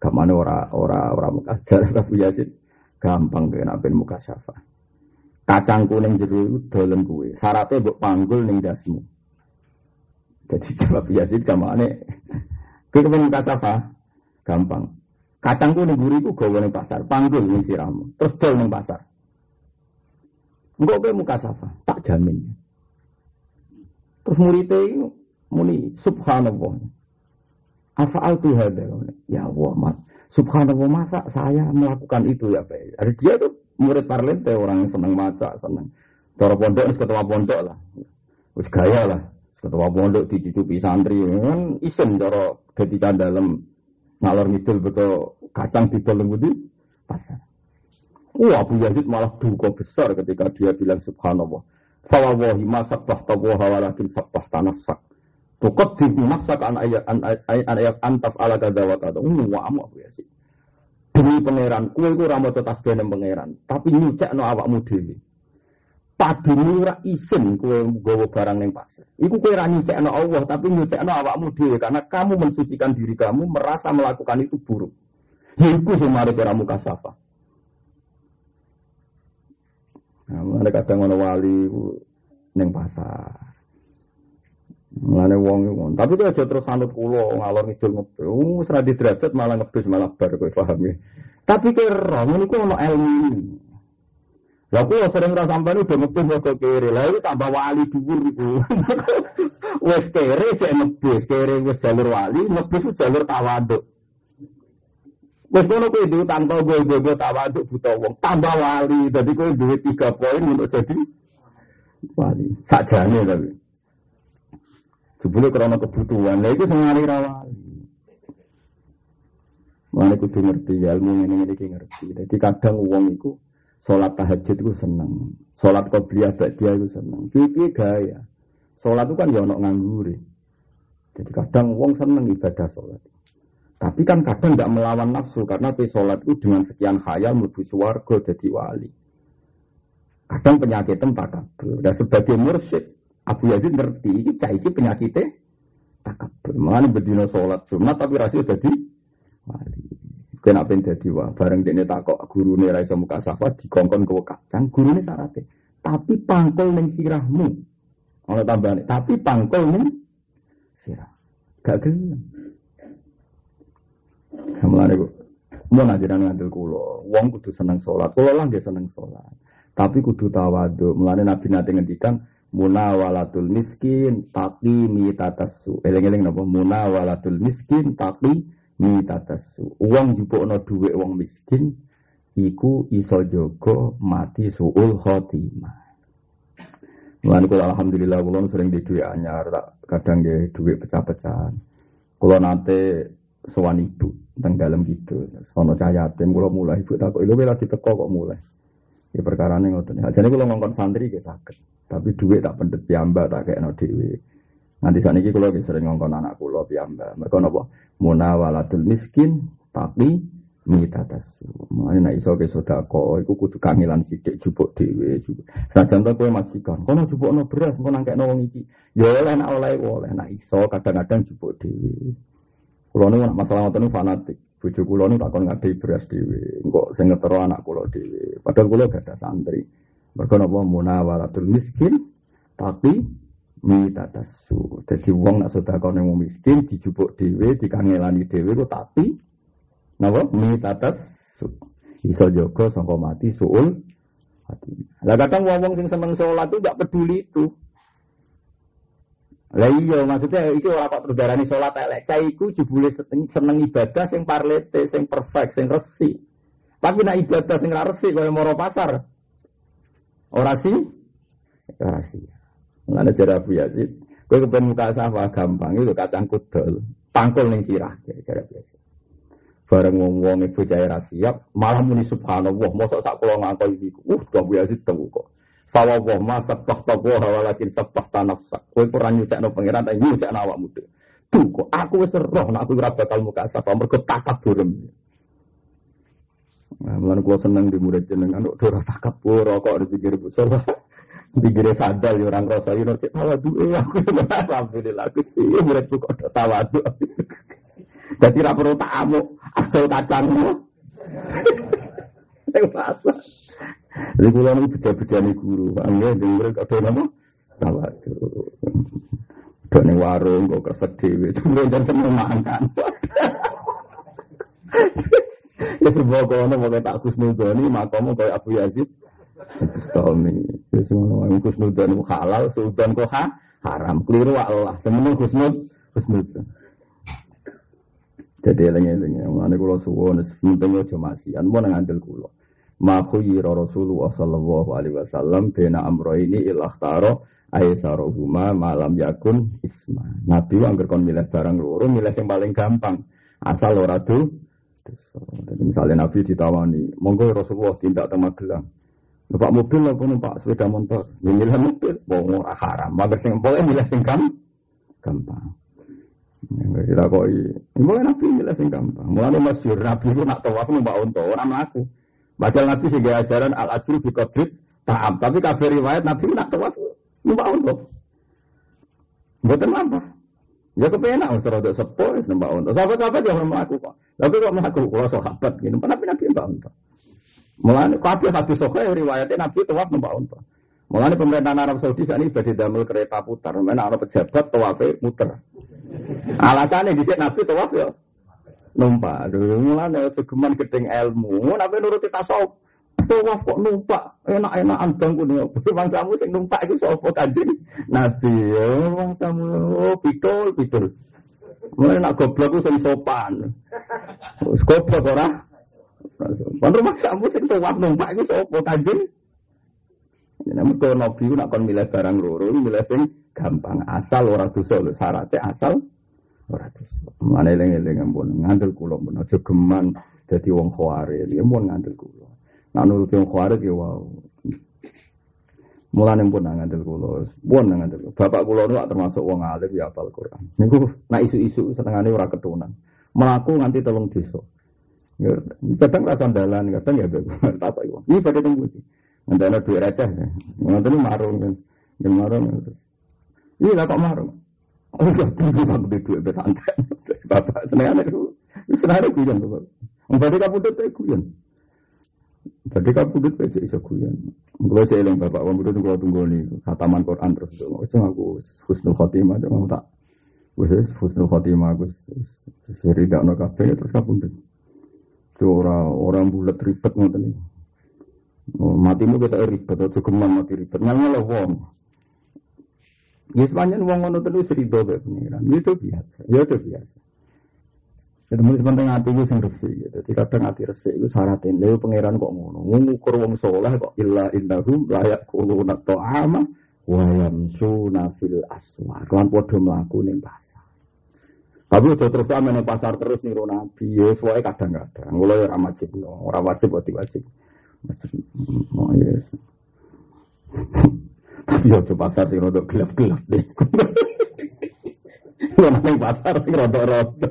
Speaker 1: Ke mana ora ora ora muka jar Abu Yazid? Gampang kenapa muka safa. Kacang kuning jeru dolen kue. Syaratnya buat panggul ning dasmu. Jadi Abu Yazid ke mana? Kue kepen muka safa? Gampang. Kacang kuning gurih itu gawe pasar. Panggul ning siramu. Terus ning pasar. Enggak gue muka safa, tak jamin. Terus muridnya ini muni subhanallah. Afa'al tuh ada. Ya Allah, mat. Subhanallah masa saya melakukan itu ya Pak. Ada dia tuh murid parlente orang yang senang maca, senang. Cara pondok ketua pondok lah. Wis gaya lah. Ketua pondok dicucupi santri kan isen cara dadi candalem ngalor ngidul betul kacang di dalam pasar. Wah Abu Yazid malah duka besar ketika dia bilang subhanallah. Fawawahi ma sabbah tawaha walakin sabbah tanafsak. Tukot di nafsak an ayat an ayat antaf ala kada wa kada. Wah Abu Yazid. Demi pangeran, kue itu ramu tetas benem pangeran. Tapi nyucek no awakmu dewi. Padu ora isin kue gawa barang neng pasar. Iku kue ra nyucek no Allah, tapi nyucek no awakmu dewi. Karena kamu mensucikan diri kamu, merasa melakukan itu buruk. Yaiku semari keramu kasafah. Nah, mulane kadang ono wali neng pasar. Mulane wong iku. Tapi itu aja terus anut kula ngalor ngidul ngebel. Wis ra derajat malah ngebis malah bar kowe paham. Tapi kowe ora ngono iku ono ilmu. Lah kula sering ra sampean udah ngebis kok kere. Lah itu tambah wali dhuwur iku. Wes kere cek ngebis, kere wis jalur wali, ngebis jalur tawaduk. Wes kono kowe duwe tanpa gue gue tawaduk buta wong, tambah wali. Jadi kowe duwe tiga poin untuk jadi wali. Sakjane tapi. Jebule karena kebutuhan. Lah iku sing wali ra wali. Mana kudu ngerti ilmu ini ini ngerti. Jadi kadang uang itu sholat tahajud itu seneng, sholat qobliyah dia itu seneng. Pipi gaya. Sholat itu kan ya ono nganggur. Jadi kadang uang seneng ibadah sholat. Tapi kan kadang nggak melawan nafsu karena pe sholat itu dengan sekian khayal menuju suwargo jadi wali. Kadang penyakit takabur. Dan sebagai mursyid Abu Yazid ngerti ini caiki penyakitnya takabur. Mengenai berdina sholat Jumat tapi rasio jadi wali. Kena pengen jadi wah. Bareng dia takok guru nih raisa muka safa dikongkon ke kacang. Guru ini syaratnya. Tapi pangkol neng sirahmu. Ono tambahan. Tapi pangkol neng sirah. Gak gelem. Mulane kok mau ngajaran ngadil kulo, wong kudu seneng sholat, kulo lah dia seneng sholat. Tapi kudu tawadu. Mulane Nabi nanti ngendikan munawalatul miskin tapi mitatasu. Eling-eling napa munawalatul miskin tapi mitatasu. Uang no duwe uang miskin iku iso jogo mati suul khotimah. Mulane kula alhamdulillah kula sering di duit anyar, kadang di duit pecah-pecahan. Kula nate sowan ibu teng dalam gitu. Sono cahaya yatim kula mulai ibu tak kok lho lagi teko kok mulai. Ya perkara ini ngoten. Jadi kula ngongkon santri gak sakit. Tapi duit tak pendet piambak tak kayak no. Nanti saat ini kalau sering ngongkon anak kulo piyambak. Mereka nopo munawalatul miskin tapi mitatasu. Mulane nek iso ke sedekah iku kudu kangelan sithik jupuk dhewe. Sajan to kowe majikan, kono jupukno beras engko nangkekno wong iki. Ya oleh nek oleh oleh nek iso kadang-kadang jupuk dhewe. Kulo niku masalah ngoten fanatik. Bojo kulo niku takon ngadei beras dhewe. Engko sing ngetero anak kulo dhewe. Padahal kulo gak ada santri. Mergo napa munawalatul miskin tapi mitatasu. Jadi wong nak sedekah nang miskin dijupuk dhewe, dikangelani dhewe ku tapi napa mitatasu. Iso jaga sangka mati suul hati. Lah kadang wong-wong sing seneng sholat itu gak peduli itu. Lah iya maksudnya iki ora kok terus darani salat elek. Cah iku jebule seneng ibadah sing parlete, sing perfect, sing resi. Tapi nak ibadah sing ra resi kaya moro pasar. Ora sih? Ora sih. Mana cara Abu Yazid. Kue kepen muka gampang itu kacang kudel. Pangkul ning sirah cara Abu Yazid. Bareng wong wong ibu jaya siap, malah muni subhanallah, mosok sak kula ngangkol iki. Uh, Abu Yazid tahu kok. Fawa wah ma sabah tabuh walakin sabah tanafsak. Kowe ora nyucakno pangeran tapi nyucakno awakmu dhewe. Tuh kok aku wis roh aku ora bakal muka safah mergo takabur. Nah, mulane kula seneng di murid jenengan kok ora takabur kok dipikir bu Dikira sadar ya orang rasa ini cek tawadu eh aku alhamdulillah Gusti muridku kok ada tawadu. Jadi ra perlu tamu asal kacang. Yang rasa. Jadi kula niku beja-bejane guru, angge murid ada nama tawadu. Dene warung kok kresek dhewe, cuma jan seneng makan. Ya sebuah kono mau tak kusnudoni makamu kayak Abu Yazid Bustami. Wis ngono wae kusnudan halal, sudan kok ha? haram. Keliru Allah. Semono kusnud kusnud. Jadi eling-eling ngene kula suwun penting aja masian mun ngandel kula. Ma khuyira Rasulullah sallallahu alaihi wasallam bena amro ini ilahtaro aisarohuma malam yakun isma. Nabi angger kon milih barang loro, milih yang paling gampang. Asal ora. Jadi misalnya Nabi ditawani, monggo Rasulullah tindak temagelang. Numpak mobil apa numpak sepeda motor? Ya milih mobil, wong ora haram. Mager sing pokoke milih sing gampang. Ya kita koi. Mulai nabi milih sing gampang. Mulai masyhur nabi itu nak tawaf numpak unta, ora mlaku. Padahal nabi sing ajaran al ajru fi qadri ta'am. Tapi kabeh riwayat nabi nak tawaf numpak unta. Mboten apa. Ya kepenak usah sepo wis numpak unta. Sahabat-sahabat yang mlaku kok. Tapi kok mlaku kula sahabat gini, tapi nabi numpak unta. Mulane kabeh hadis sahih riwayatnya Nabi tawaf numpak unta. Mulane pemerintahan Arab Saudi saat ini badhe damel kereta putar, mana ana pejabat tawafe muter. Alasannya di Nabi tawaf ya numpak. Dulu mulane segeman gedeng ilmu, nabi nuruti tasawuf. Tawaf kok numpak, enak-enakan bangku nih. Bangsamu sing numpak itu sapa kanjeng? Nabi ya bangsamu oh, pitul pitul. Mulai nak goblok itu sing sopan. Goblok ora? Kan rumah kamu sing tuwak numpak iku sapa kanjeng? Namun kalau Nabi nak kon milih barang loro, milih sing gampang asal ora dosa lho syaratnya asal ora dosa. Mane eling-eling ampun ngandel kula pun aja geman dadi wong khawarij, ya mun ngandel kula. Nak nuruti wong khawarij ya wow. Mulane pun ngandel kula, pun ngandel. Bapak kula nu termasuk wong alim ya apal Quran. Niku nak isu-isu senengane ora ketunan. Melaku nganti telung. Ya, kadang rasa sandalan, kadang ya tak itu. Ini pada tunggu. Nanti ada duit receh. Nanti marung kan. Yang marung terus. Ini lah kok marung. Oh ya, bingung aku di duit besantai. Bapak seneng itu. Seneng anak kuyan. Berarti kamu tuh kayak kuyan. Berarti kamu tuh kayak iso kuyan. Gue celing bapak, kamu tuh tunggu tunggu nih. Khataman Quran terus itu. Cuma aku husnul khotimah, cuma tak. Gue husnul khotimah, gue seri dak no kafe terus kamu tuh. Orang orang bulat ribet ngoten nih. Oh, matimu kita ribet, atau geman mati ribet. Nanya lah wong. Ya sepanjang wong ngono terus rido be pengiran. Ya, itu biasa. Ya itu biasa. Jadi mulai sepenting hati itu sing resik. Jadi kadang hati resik itu syaratin. Lalu pengiran kok ngono. Ngukur wong soleh kok illa indahum layak kuluna to'ama wa yamsuna fil aswar. Kan podo melaku ning pasar. Tapi udah terus sama nih pasar terus nih nabi, ya sesuai kadang-kadang. Mulai ya orang wajib, orang wajib buat wajib. Wajib, oh yes. Tapi ya coba pasar sih rodok gelap-gelap deh. ning pasar sing rada-rada.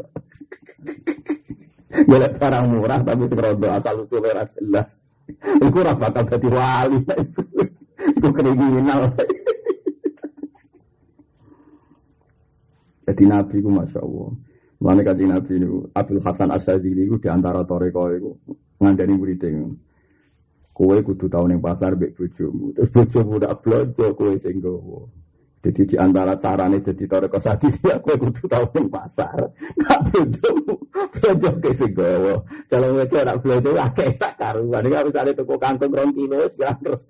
Speaker 1: Golek barang murah tapi sing rada asal usul ora jelas. Iku ora bakal dadi wali. Iku kriminal. Jadi Nabi ku Masya Allah. Mana kaji Nabi ini, Abdul Hasan Asyadili itu di antara toreko itu ngandani muridnya. Kue kudu tahun yang pasar bek bojomu. Terus bojomu udah belanja kue singgowo. Jadi di antara carane jadi toreko sadili ya kue kudu tahun yang pasar. Nggak bojomu belanja ke singgowo. Kalau wejo nak belanja akeh tak karuan. Ini misalnya toko kantong rong kilo terus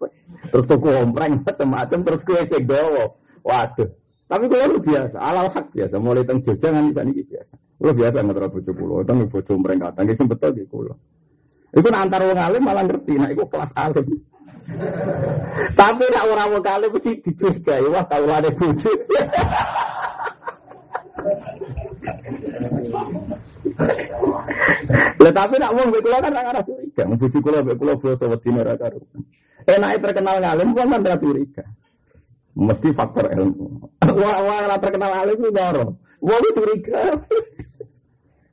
Speaker 1: terus toko ompreng macam-macam terus kue singgowo. Waduh. Tapi kalau lu biasa, alal hak biasa, mulai teng Jogja nganti sana ini biasa. Lu biasa nggak terlalu bojo pulau, teng bojo mereka, sing betul di pulau. Itu antar wong alim malah ngerti, nah itu kelas alim. Tapi nak orang wong alim mesti dicurigai, wah deh bojo. Lah tapi nak wong kula kan ora ora curiga, bojo kula mbek kula basa wedine ora karo. Enake terkenal ngalim kan ora curiga. Mesti faktor ilmu. Wah, wah, lah terkenal alim itu doro. Wah, itu curiga.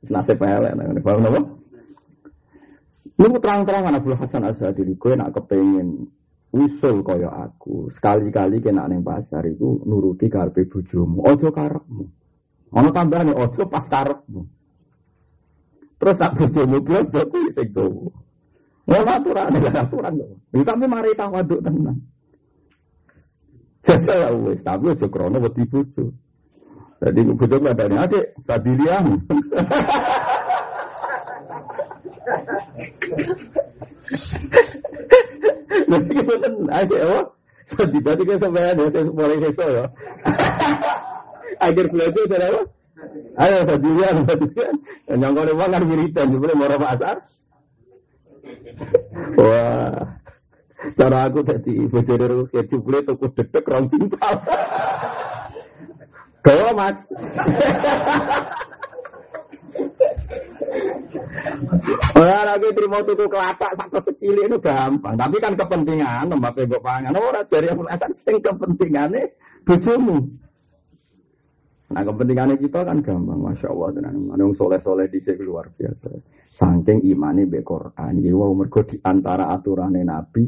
Speaker 1: Nasib elek, nah, paham Lu terang-terangan Abdul Hasan Asadili, gue nak kepengen usul kaya aku. Sekali-kali kena neng pasar itu nuruti karpe bujumu. Ojo karepmu. Ono tambahan ojo pas karepmu. Terus tak bujumu belum kuwi sing tuwa. Ngono aturan, aturan. Tapi mari tawaduk tenang. Jajal ya wis, tapi aja krono wedi bojo. Jadi bojo ngadani adik, sadiliah. Nanti kita kan adik apa? Sadi tadi kan sampai ada saya mulai seso ya. Akhir belajar saya apa? Ayo sadiliah. Yang kau uang kan wiridan, boleh mau pasar. Wah. Cara aku tadi bojone rukyat jebule tuku dedek rong timpal. Gawa Mas. Ora lagi terima tuku kelapa satu secili itu gampang, tapi kan kepentingan mbak mbok pangan. Ora jari aku asal sing kepentingane bojomu. Nah kepentingannya kita kan gampang, masya Allah tenan. Mana soleh soleh di sini luar biasa. Saking imani be Quran, ini wow mergo di antara aturan Nabi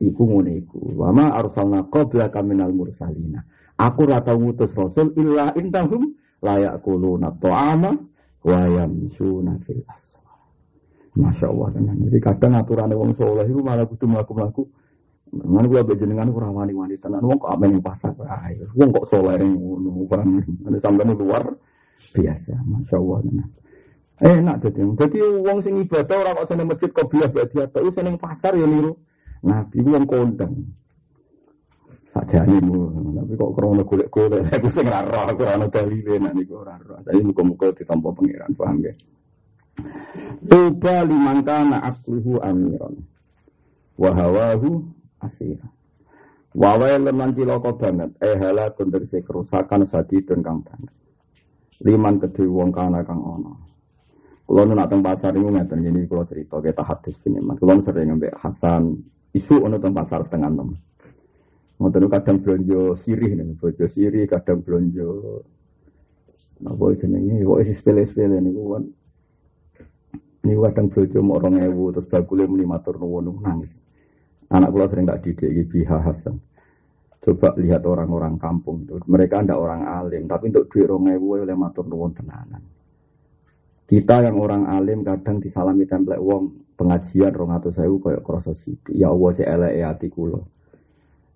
Speaker 1: Iku ngene iku. Wa ma arsalna qablaka minal mursalina. Aku ora tau ngutus rasul illa intahum la yaquluna ta'ama wa yamsuna fil aswaq. Masya Allah tenan. Jadi kadang aturan wong soleh itu malah kudu mlaku-mlaku. Mana gua bejenengan ora wani-wani tenan. Wong kok amen pasar ae. Wong kok soleh ngono. Ada sampeyan luar biasa. Masya Allah tenan. Enak jadi. Jadi wong sing ibadah ora kok seneng masjid kok bilah berarti apa. Seneng pasar ya niru. Nabi itu yang kondang. Sajane mu, tapi kok krono golek-golek aku sing ora aku ora ono dalile nek niku ora roh. Tapi muga-muga ditampa pangeran, paham ya. Tuba liman kana akluhu amiran. Wa hawahu asira. Wawae leman cilaka banget, eh hala konderse kerusakan sadidun kang banget. Liman kedhe wong kana kang ana. Kulo nu nak pasar niku ngeten gini kulo cerita kita hadis ini. Kulo sering ngambek Hasan Isu ono teng pasar setengah enam. Ngoten kadang belanja sirih nih, belanja sirih, kadang belanja apa jenenge kok isi sepele-sepele kan. Ini kadang belanja mau orang ewu terus bagule muni matur nuwun nangis. Anak kula sering tak didik iki Hasan. Coba lihat orang-orang kampung itu. Mereka ndak orang alim, tapi untuk duit orang ewu oleh matur nuwun tenanan. Kita yang orang alim kadang disalami template wong pengajian rong atau saya kayak kroso. Ya Allah cek elek e ati kula.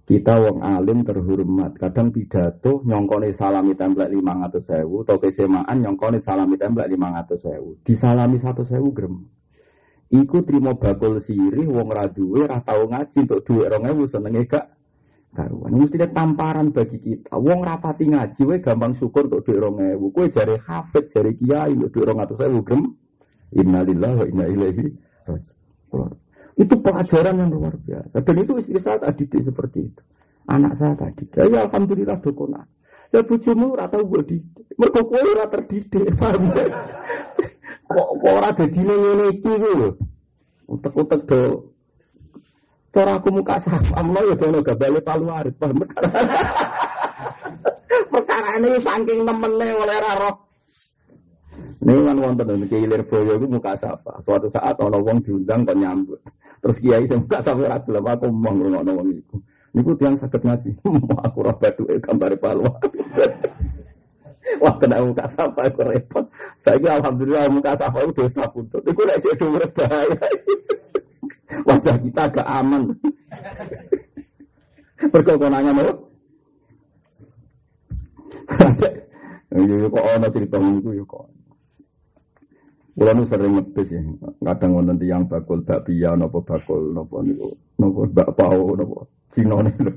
Speaker 1: Kita wong alim terhormat, kadang pidato nyongkone salami template lima atau sewu, atau kesemaan nyongkone salami template lima atau sewu, disalami satu sewu grem. Iku terima bakul sirih wong raduwe ora tau ngaji untuk duit rong ewu senenge gak karuan. Mesti tamparan bagi kita. Wong rapati ngaji we gampang syukur untuk duit rong ewu. Kue jari hafid, jari kiai untuk duit rong atau sewu grem. Innalillahi wa inna ilaihi itu pelajaran yang luar biasa. Dan itu istri saya tadi seperti itu. Anak saya tadi. Ya, ya alhamdulillah dokona. Ya bujumu ora tau gue di. Mergo kowe ora terdidik, paham ya? Kok ora dadi ngene iki lho. Utek-utek do Cara aku muka saham lo ya dono gabale palu arit, paham? Perkara ini saking temennya oleh raro. Ini kan wonten dan kilir boyo itu muka safa. Suatu saat orang wong diundang kan nyambut. Terus kiai saya muka safa ragu lah aku mau ngurung wong itu. Niku tiang sakit ngaji. aku roba duit gambar palwa. Wah kena muka safa aku repot. Saya kira alhamdulillah muka safa itu dosa putut. Iku lek sik dhuwur bahaya. Wajah kita agak aman. Berkokonanya mau. Iya kok ana cerita niku ya kok. Kulo nu sering ngetes ya, kadang wonten tiyang bakul bakpia napa bakul napa niku, napa bakpao napa Cina niku.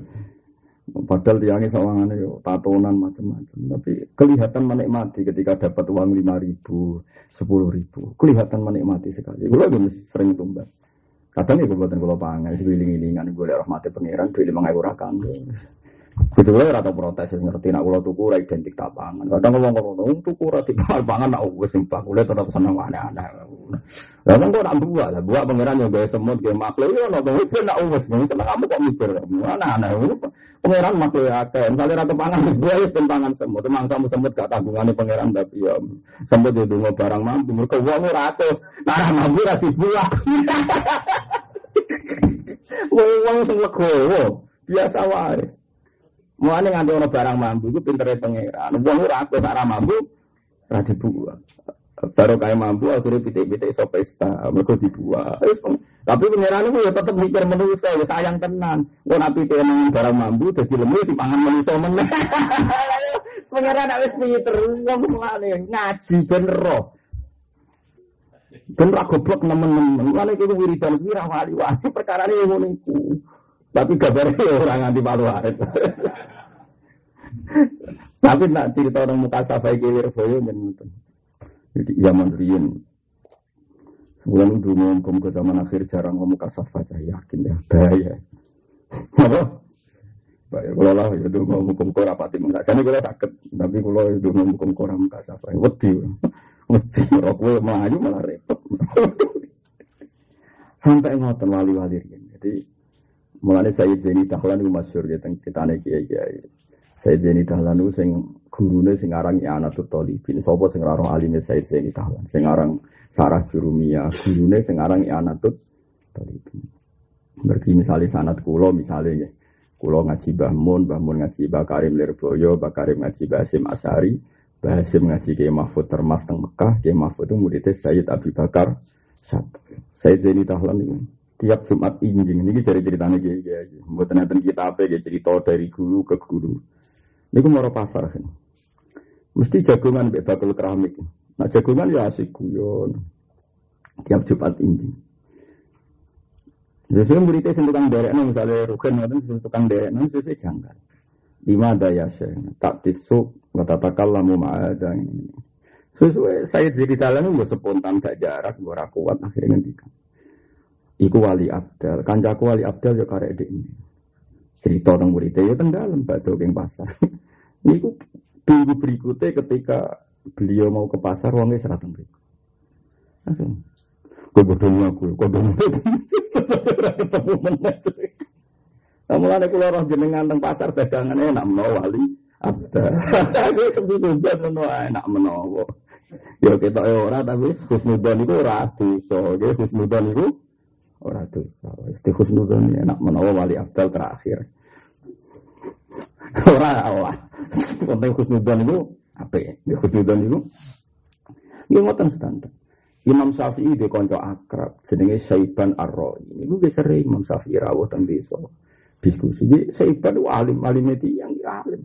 Speaker 1: Padahal tiangnya sawangane yo tatonan macam-macam, tapi kelihatan menikmati ketika dapat uang lima ribu, sepuluh ribu, kelihatan menikmati sekali. Kulo sering tumbas. Kadang ya buatan kalau pangan, sebiling-ilingan gue rahmati pangeran, duit lima ribu rakam. Gitu gue rata protes ngerti nak kulo tuku identik tak pangan. Kadang ngomong ngomong tuku rai di pangan nak gue simpah kulo tetap seneng aneh-aneh. Lah kan kok nak buat lah, buat pangeran yang gaya semut gaya makhluk ya nak gue nak gue seneng kamu kok mikir aneh-aneh. Pangeran makhluk ya akeh. Misalnya rata pangan gue ya pangan semut, kamu semut gak tanggungannya pangeran tapi ya semut itu mau barang mampu. Mereka uang ratus, nah mampu rati buat. Wong sing biasa wae. Mulane nganti ono barang mampu iku pintere pangeran. Wong ora aku sak mampu ora dibuat. Baru kayak mampu akhirnya pitik-pitik iso pesta, mereka dibuat. Tapi pangeran itu ya tetap mikir manusia, ya sayang tenan. Kau nabi nang barang mampu, jadi lemu dipangan manusia meneh. Pangeran wis pinter, wong mulane ngaji ben roh. Ben ra goblok nemen-nemen. Mulane iki wiridan wira wali-wali perkara ini ngono. Tapi kabarnya orang anti palu arit. Tapi nak cerita orang muka safai kilir boyo dan Jadi zaman rian. Sebulan dulu ngomong ke zaman akhir jarang ngomong kasafah saya yakin ya bahaya. Apa? Baik, kalau lah ya dulu ngomong hukum kora pati enggak. Jadi kalau sakit, tapi kalau itu ngomong hukum kora muka safah, wedi, wedi, rokok melayu malah repot. Sampai ngotot wali-wali Jadi Mulane saya Zaini Dahlan itu masyhur ya teng critane kiai-kiai. Saya Zaini Dahlan itu sing gurune sing aran I'anatul Talibin. Sapa sing ora alime Said Zaini Dahlan sing aran Sarah Jurumia, gurune sing aran I'anatul Talibin. Berarti misalnya sanat kulo misalnya ya. Kulo ngaji Mbah Mun, Mbah Mun ngaji Mbah Karim Lirboyo, Mbah ngaji Mbah Asari, Mbah ngaji Kiai Mahfud Termas teng Mekah, Kiai Mahfud itu muridnya Sayyid Abi Bakar satu. Sayyid Zaini Dahlan itu tiap Jumat injing ini jadi ceritanya kayak gitu. Buat nanti kita apa ya cerita dari guru ke guru. Ini gue mau pasar kan. Mesti jagungan bebas bakul keramik. Nah jagungan ya asik guyon. Tiap Jumat injing. Sesuai muridnya sing tukang derek nih misalnya Rukin ngoten sing tukang derek nih sesuai janggal. Lima daya sih tak tisuk kata takal lamu ada ini. Sesuai saya jadi dalam gue spontan gak jarak gue kuat akhirnya ngendikan. Iku wali abdal, kancaku wali abdal ya karek ini. Cerita tentang muridnya ya teng dalam batu keng pasar. Niku minggu berikutnya ketika beliau mau ke pasar uangnya serateng berikut. Langsung. Gue bodohnya aku, gue bodohnya ketemu Kamu ada keluar roh jenengan teng pasar dagangannya enak menawa wali abdal. Aku sebetulnya enak menawa. Ya kita orang tapi khusnudan itu ratu so, khusnudan itu Ora dosa. Isti husnudzon enak menawa wali abdal terakhir. Ora Allah. Penting husnudzon itu apa ya? Husnudzon itu Ya ngoten standar. Imam Syafi'i di konco akrab jenenge Saiban Ar-Rawi. Niku ge sering Imam Syafi'i rawuh teng desa. Diskusi iki Saiban alim alim itu yang alim.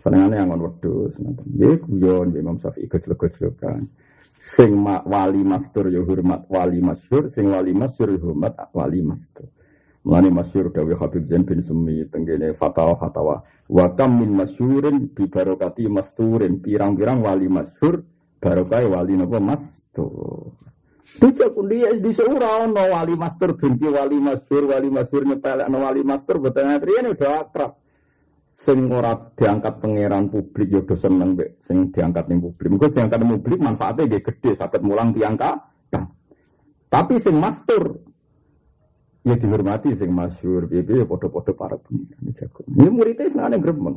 Speaker 1: Senengane yang wedhus ngoten. Nggih guyon Imam Syafi'i gejlek-gejlekan sing wali mastur ya hormat wali masyur, sing wali masyur ya hormat wali mastur. Mulane masyur dawuh Habib Zain bin Sumi tenggene fatwa. Wa kam min masyurin bi barokati masturin pirang-pirang wali masyur barokai wali napa mastur. Bisa kuliah di seorang no wali master benci wali masyur wali masyur nyepelek no wali master betul ini udah akrab sing ora diangkat pangeran publik ya do seneng mbek sing diangkat ning publik. Mengko diangkat ning publik manfaatnya nggih gede saged mulang diangkat. Tapi sing master ya dihormati sing masyhur piye ya padha-padha para pengiran jago. Ini muridnya senengane gremeng.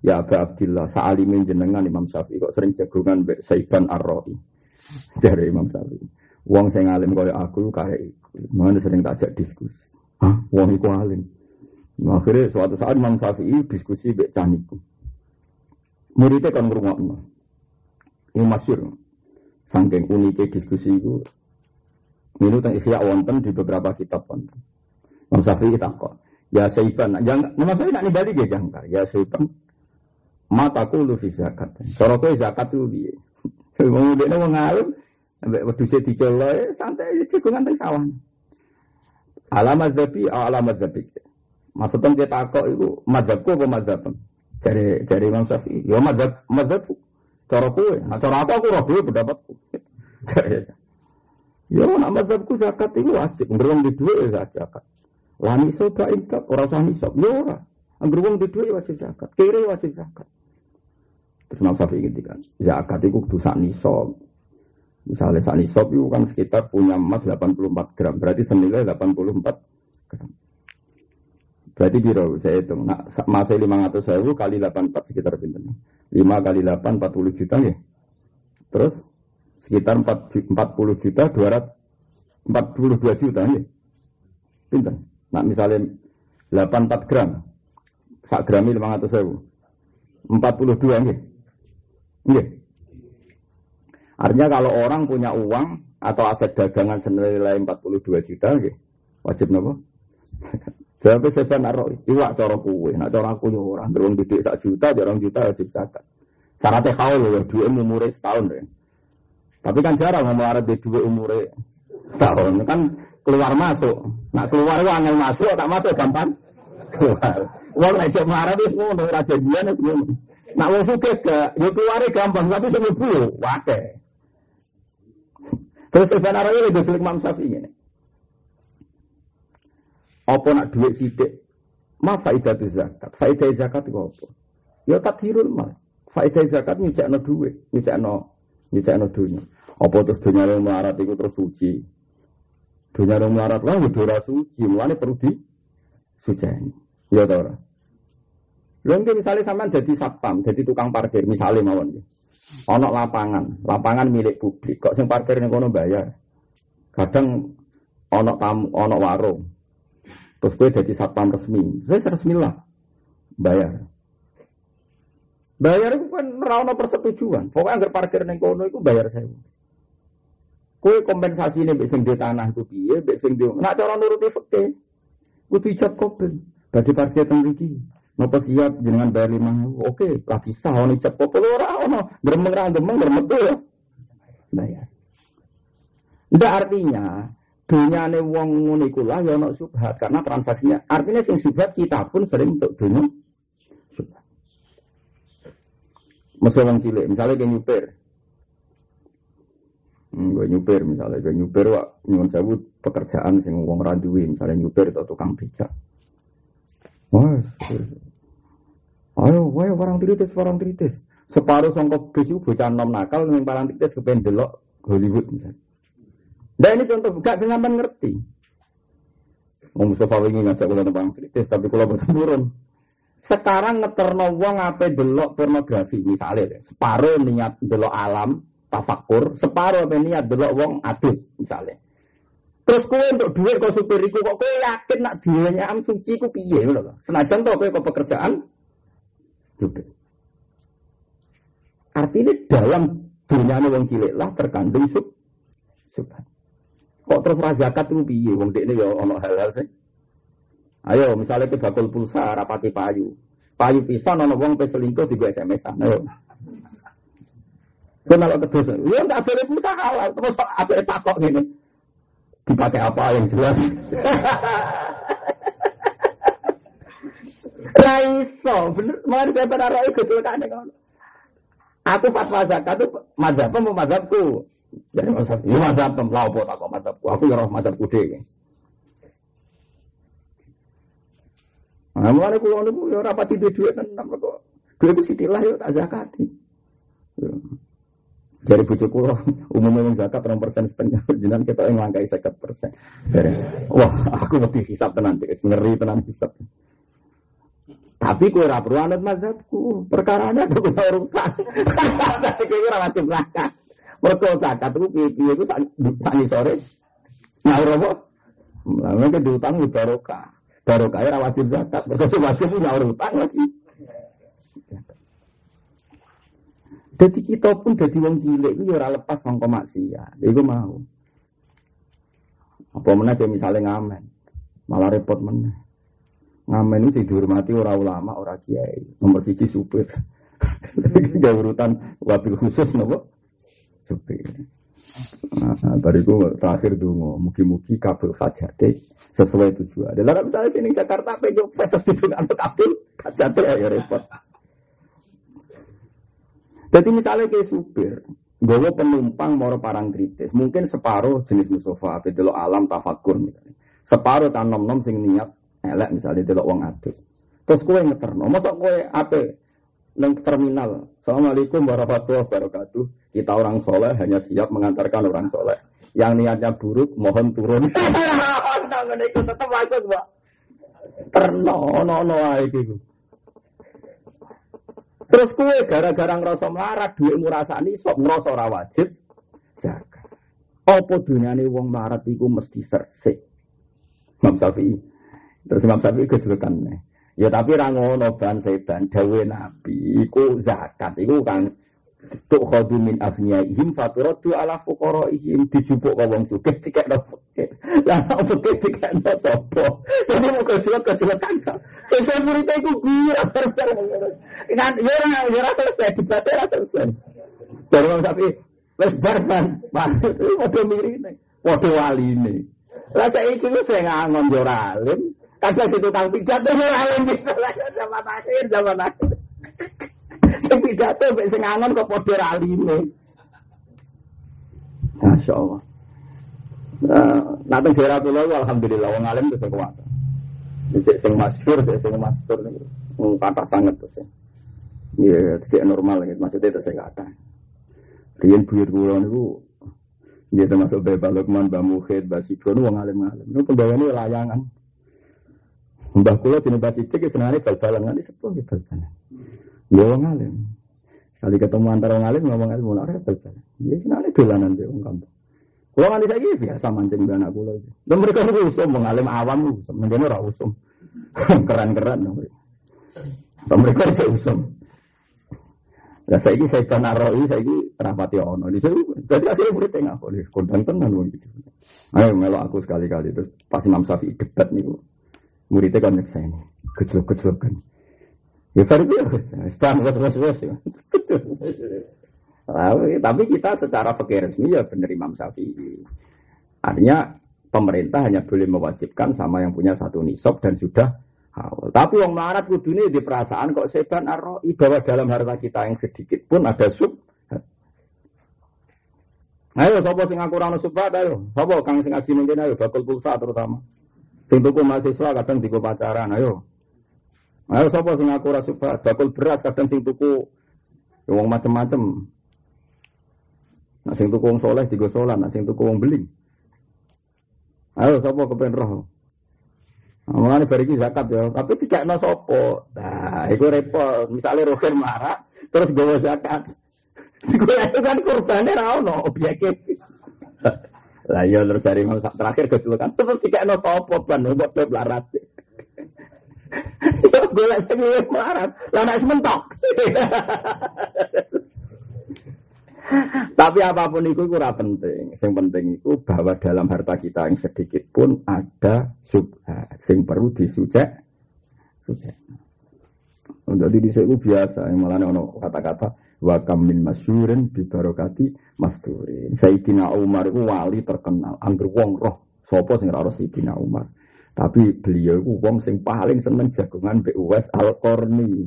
Speaker 1: Ya Aba Abdillah, sa'alimin jenengan Imam Syafi'i kok sering jagungan mbek Saiban Ar-Ra'i. Dari Imam Syafi'i. Wong sing alim kaya aku kaya iku. Sering tak ajak diskusi. Hah, wong iku alim. Akhirnya suatu saat Imam Syafi'i diskusi mbek caniku. Muridnya kan ngrungokno. Ini masyur. Saking uniknya diskusi itu. Ini tentang ikhya wonten di beberapa kitab. Imam Syafi'i kok. Ya Saiban, jangan, Imam Syafi'i nak nibali dia jangkar. Ya Saiban, mataku lu fi zakat. Cara kowe zakat itu piye? Wong ndekne wong alim ambek wedhuse dicolok santai cekungan teng sawah. Alamat zabi alamat zabi. Maksudnya kita kok itu madzhabku apa madzhab? Jari jari Imam Syafi'i. Ya madzhab madzhabku. Cara kowe, nah cara aku aku roh dhewe pendapatku. Ya nak madzhabku zakat itu wajib. Ngerong di duit ya zakat. Lah niso gak intak, ora usah niso. Ya ora. Angger di duit wajib zakat. Kire wajib zakat. Terus Imam Syafi'i kan, zakat itu kudu sak nisab. Misalnya sak nisab itu kan sekitar punya emas 84 gram, berarti senilai 84 gram. Berarti biro saya hitung, nah, masih 500 ribu kali 84 sekitar pinter. 5 kali 8 40 juta ya. Terus sekitar 4, 40 juta 200 42 juta ya. Pinter. Nah misalnya 84 gram, sak grami 500 ribu. 42 ya. Iya. Artinya kalau orang punya uang atau aset dagangan senilai 42 juta, gitu, wajib nopo. Jadi saya naruh iwak cara kue, nak cara aku yo orang berung didik sak juta, jarang juta wajib zakat. Syaratnya kau loh, dua umur setahun deh. Tapi kan jarang ngomong di dua umur setahun, kan keluar masuk. Nak keluar uang yang masuk, tak masuk gampang. Keluar. Uang aja marah itu semua, raja dia semua. Nak wong sugih gak, yo keluare gampang, tapi sing mlebu yo wake. Terus Ibn lagi cilik Imam Syafi'i ini. Apa nak duit sidik? Ma faidah tu zakat. Faidah zakat itu apa? Ya tathirul mal. Faidah zakat nyucakno duit, nyucakno nyucakno dunya. Apa terus dunia yang melarat itu terus suci? Dunia yang melarat lah udah suci, mulane perlu di suci. Ya tau Lalu misalnya sampean jadi satpam, jadi tukang parkir, misalnya mawon. Ono lapangan, lapangan milik publik. Kok sing parkir ning kono bayar? Kadang ono tamu, ono warung. Terus gue jadi satpam resmi. Saya resmi lah. Bayar. Bayar itu kan rano persetujuan. Pokoknya agar parkir neng kono itu bayar saya. Kue kompensasi ini besing di tanah itu piye, besing di. Nak cara nuruti fakte. Kudu ijab kopel. Bagi parkir teng Napa siap jenengan bayar lima Oke, lagi sah ono ijab apa ora ono. Gremeng ra gremeng gremeng ya. Bayar. Ndak artinya dunyane wong ngono iku lah ya ono subhat karena transaksinya artinya sing subhat kita pun sering untuk dunia subhat. Mesra wong cilik, misalnya kayak nyuper, Hmm, gue nyuper misalnya, gue nyuper wak nyuwun sewu pekerjaan sing wong randuwi misalnya nyuper atau tukang becak. Wah, Ayo, wae orang tritis, orang tritis. Separuh songkok bis itu bocah nom nakal, yang paling tritis kepengen delok Hollywood misalnya. Dan ini contoh, gak sampai ngerti. Om Mustafa ingin ngajak kula kritis, tapi kula boten. Sekarang ngeterno wong ape delok pornografi misalnya, separuh niat delok alam tafakur, separuh ape niat delok wong adus misalnya. Terus kowe untuk duit kok supiriku kok kowe yakin nak duitnya am suci ku piye lho. Senajan to kowe kok pekerjaan juga. Artinya dalam dunia wong cilik lah terkandung sub subhan. Kok terus zakat itu piye wong dekne ya ono hal-hal sih. Ayo misalnya ke bakul pulsa rapati payu. Payu pisan ono wong pe selingkuh di SMS-an. Ayo. Kenal terus, ya enggak boleh pulsa halal. Terus apa takok ngene. Dipakai apa yang jelas? Raiso, bener. Mari saya pada roh kecelakaan kan. Aku fatwa zakat itu mazhab mau mazhabku. Jadi mazhab, ini mazhab lah apa tak mazhabku. Aku ya roh mazhabku deh. Nah, mulai kulo niku ya ora pati duit tenan kok. Duit itu sitilah yo tak zakati. Jadi bujuk kulo umumnya yang zakat enam persen setengah jenengan kita yang langkai sekat persen. Wah, aku mesti hisap tenan, ngeri tenan hisap. Tapi kue ora perlu anut mazhabku. Perkara ada tuh kena urutan. Tapi kue ora wajib zakat. Mergo zakat itu piye-piye itu sani sore. Nyaur apa? Lah nek diutang barokah. Barokah ora wajib zakat. Mergo wajib nyaur utang lagi. Jadi kita pun jadi wong cilik itu ya ora lepas sangka maksiat. Iku mau. Apa meneh misalnya ngamen. Malah repot meneh. Ngamen itu dihormati orang ulama, orang kiai. Nomor sisi supir. Gak urutan wabil khusus nopo supir. Nah, bariku terakhir dulu, mugi-mugi kabel hajate sesuai tujuan. Dalam misalnya sini Jakarta pegang fetus itu untuk kabel hajate ya repot. Jadi misalnya kayak supir, gue penumpang mau parang kritis, mungkin separuh jenis musofa, bedelok alam tafakur misalnya, separuh tanom nom sing niat elek misalnya delok wong adus. Terus kue ngeterno, masa kue ape neng terminal. Assalamualaikum warahmatullahi wabarakatuh. Kita orang soleh hanya siap mengantarkan orang soleh. Yang niatnya buruk mohon turun. Itu tetap. Terno, no, no, gitu. Terus kue gara-gara ngerasa melarat, duit ngerasani, sok ngerasa ora wajib. Zakat. Apa dunyane wong melarat iku mesti sersik. Imam Syafi'i. Terus Imam Syafi'i kejelekan nih. Ya tapi rangono ban seban dawe nabi iku zakat iku kan tuk khodu min ihim faturatu ala ihim dijupuk ke wong sugih dikekno fakir. Lah opo dikekno sapa? Jadi mau kejelekan kejelekan. Sesuk murid iku gura barbar. Kan ya ora ya ora selesai debat ora selesai. Jadi Imam Syafi'i wis barban, panas padha mirine, padha waline. Lah saiki ku sing ngangon yo ora alim, Kadang situ kang pidato ora alim bisa zaman akhir zaman akhir. Sing pidato mek sing angon kok padha alime. Masya Allah. Nah, teng daerah kula alhamdulillah wong alim bisa kuat. Bisa sing masyhur, bisa sing masyhur niku. Wong kata sangat terus. Iya, tidak normal gitu. Maksudnya saya kata. Rian buyut kula niku dia termasuk Mbak Lukman, Mbak Muhid, Mbak Sikron, wong alim-alim. Ini pegawai layangan. Mbah kula dene sidik senengane bal-balan nanti sepuh nggih bal-balan. Ya wong alim. Sekali ketemu antara wong alim ngomong ilmu ora bal-balan. Ya senengane dolanan be wong kampung. Kula nganti saiki biasa mancing mbak anak kula. Lha mereka niku usum wong alim awam usum, mendene ora usum. Keren-keren. Lha mereka iso usum. Lah saiki saya kan aroi saiki rapati ono. Di sini dadi akhirnya murid tengah kok kondang tenan wong iki. Ayo melo aku sekali-kali terus pas Imam Syafi'i debat niku muridnya kan nyeksa ini kecil-kecil kan ya ya sekarang tapi kita secara fakir resmi ya benar Imam Syafi'i artinya pemerintah hanya boleh mewajibkan sama yang punya satu nisab dan sudah awal. Tapi yang melarat kudune di perasaan kok seban arroi bahwa dalam harta kita yang sedikit pun ada sub. Ayo, sopo sing aku rano subhat, ayo. Sopo kang sing ngaji ayo, bakul pulsa terutama. Sing tuku mahasiswa kadang digo pacaran, ayo. Ayo sapa sing aku ora suka bakul beras kadang sing tuku ya wong macem-macem. Nah sing tuku wong soleh digo solan, nah sing tuku wong beling. Ayo sapa kepen roh. Nah, Mulane bari zakat ya, tapi tidak no sopo. Nah, itu repot. Misalnya rohir marah, terus gawa zakat. Gue kan kurbannya ra ono objeknya. Lah iya terus dari Imam terakhir kecelakaan terus tidak no sopo ban buat web larat. Yo golek sing larat, lah nek mentok. Tapi apa pun itu kurang penting. Yang penting itu bahwa dalam harta kita yang sedikit pun ada subhat. Yang perlu disujek. Sujek. Untuk di itu biasa. Yang malah ono kata-kata wa kam min masyurin bi barokati masdurin. Sayyidina Umar itu wali terkenal, angger wong roh sapa sing ora Sayyidina Umar. Tapi beliau itu wong sing paling seneng jagongan mbek Uwais Al-Qarni.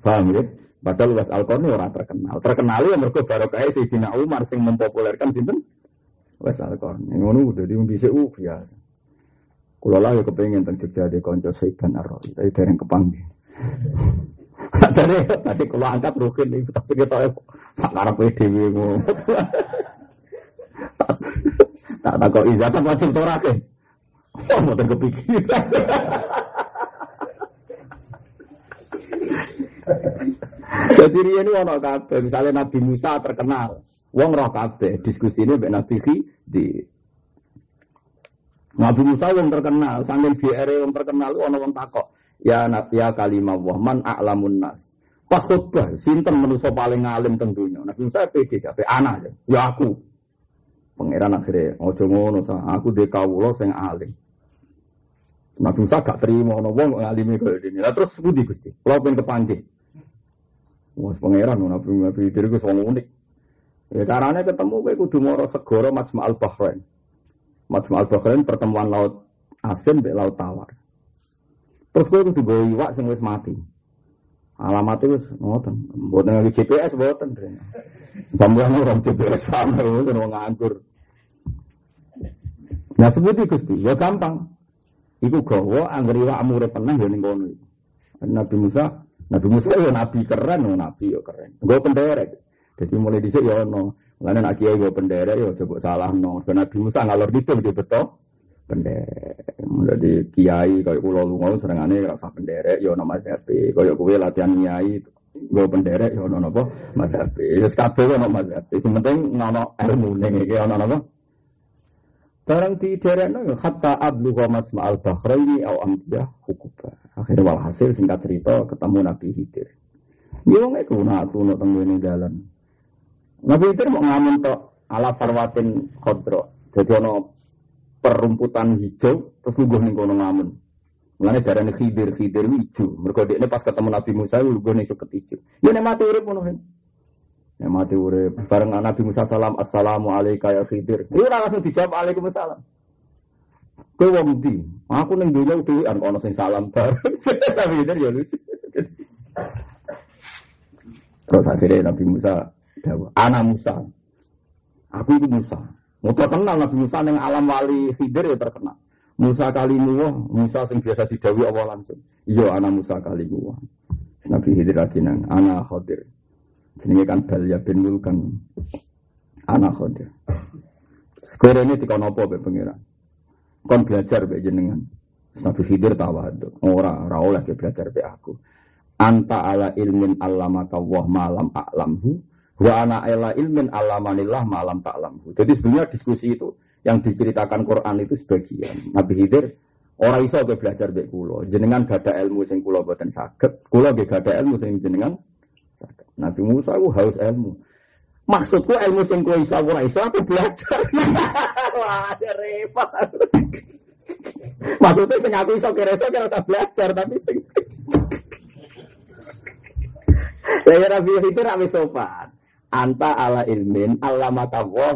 Speaker 1: Paham ya? Padahal Uwais Al-Qarni ora terkenal. Terkenal ya mergo barokah Sayyidina Umar sing mempopulerkan sinten? Uwais Al-Qarni. Ngono diundi dhisik uh, biasa. Kula lah ya kepengin teng Jogja de kanca Saidan Ar-Rawi, tapi dereng kepanggih. Jadi tadi kalau angkat rukin nih, tapi kita sakar PDW. Tak tak kok apa wajib torake. Oh, mau kepikiran. Jadi ini ono kabeh, misalnya Nabi Musa terkenal, wong roh kabeh diskusi ini mbek Nabi di Nabi Musa wong terkenal, sambil GR wong terkenal ono wong takok, ya ya kalimah wah man a'lamun nas. Pas khutbah, sinten manusia paling alim tentunya. Nabi Musa pede jabe anak ya aku. Pangeran akhirnya ojo ngono sa, aku de kawula sing alim. Nabi Musa gak terima ono wong ngalimi kaya dene. Lah terus budi Gusti, kula pengen kepanggih. Wes pangeran Nabi Nabi diri ku wong unik. Ya caranya ketemu kowe kudu moro segara Majma' al-Bahrain. Majma' al-Bahrain pertemuan laut asin mbek laut tawar. Terus kowe kudu gawe iwak sing wis mati. Alamatnya wis ngoten. Mboten nganggo GPS mboten. Orang GPS sama wong nganggur. Nah seperti Gusti, ya gampang. Iku gawa anggere iwakmu urip tenang ya ning. Nabi Musa Nabi Musa ya nabi keren, ya nabi ya keren. Gue penderek. Jadi mulai dhisik ya ono. Lan nek kiai gue penderek ya coba salah no. Nabi Musa ngalor gitu dia betul. Penderek. Jadi kiai kayak kula lunga serengane ora usah penderek ya ono mazhab. Kayak kowe latihan kiai gue penderek ya ono napa. Ya kabeh ono mazhab. Sing penting ono ilmu ning iki ono napa Barang di daerah itu hatta ablu masma al bahraini au amdiyah hukubah. Akhirnya walhasil singkat cerita ketemu Nabi Hidir. Dia wong iku nak tuno teng ini jalan. Nabi Hidir mau ngamen tok ala farwatin khodro. Jadi ono perumputan hijau terus lungguh ning kono ngamen. Mulane darane Khidir, Khidir hijau. Mergo ini pas ketemu Nabi Musa lungguh ning suket hijau. Ya nek mati urip ngono Ya mati urip bareng Nabi Musa salam assalamu alayka ya Khidir. Iku ora langsung dijawab alaikumsalam. Kowe wong ndi? Aku ning dunya dhewean ana sing salam bareng. Tapi ya lucu. Terus akhirnya Nabi Musa jawab, anak Musa. Aku itu Musa. Mau terkenal Nabi Musa yang alam wali Khidir ya terkenal. Musa kalimu Musa sing biasa didawi awal langsung. Iya anak Musa kalimu Nabi Khidir ajinan, anak Khidir. Jenenge kan Balya bin Mulkan. Anak Khodir. Sekarang ini tikau nopo be pengiran. Kon belajar be jenengan. Nabi Khidir tawadu. Ora, ora oleh belajar be aku. Anta ala ilmin allamaka wah malam a'lamhu. Wa ana ala ilmin allamanillah malam ta'lamhu. Jadi sebenarnya diskusi itu yang diceritakan Quran itu sebagian. Nabi Khidir Orang iso ke belajar be kulo. Jenengan gada ilmu sing kulo buatan sakit. Kulo gak gada ilmu sing jenengan Nabi Musa itu haus ilmu. Maksudku ilmu sing kowe iso ora iso aku belajar. Wah, repot. Maksudnya sing aku iso kira iso kira belajar tapi sing Lah ya Nabi itu rapi sopan. Anta ala ilmin wa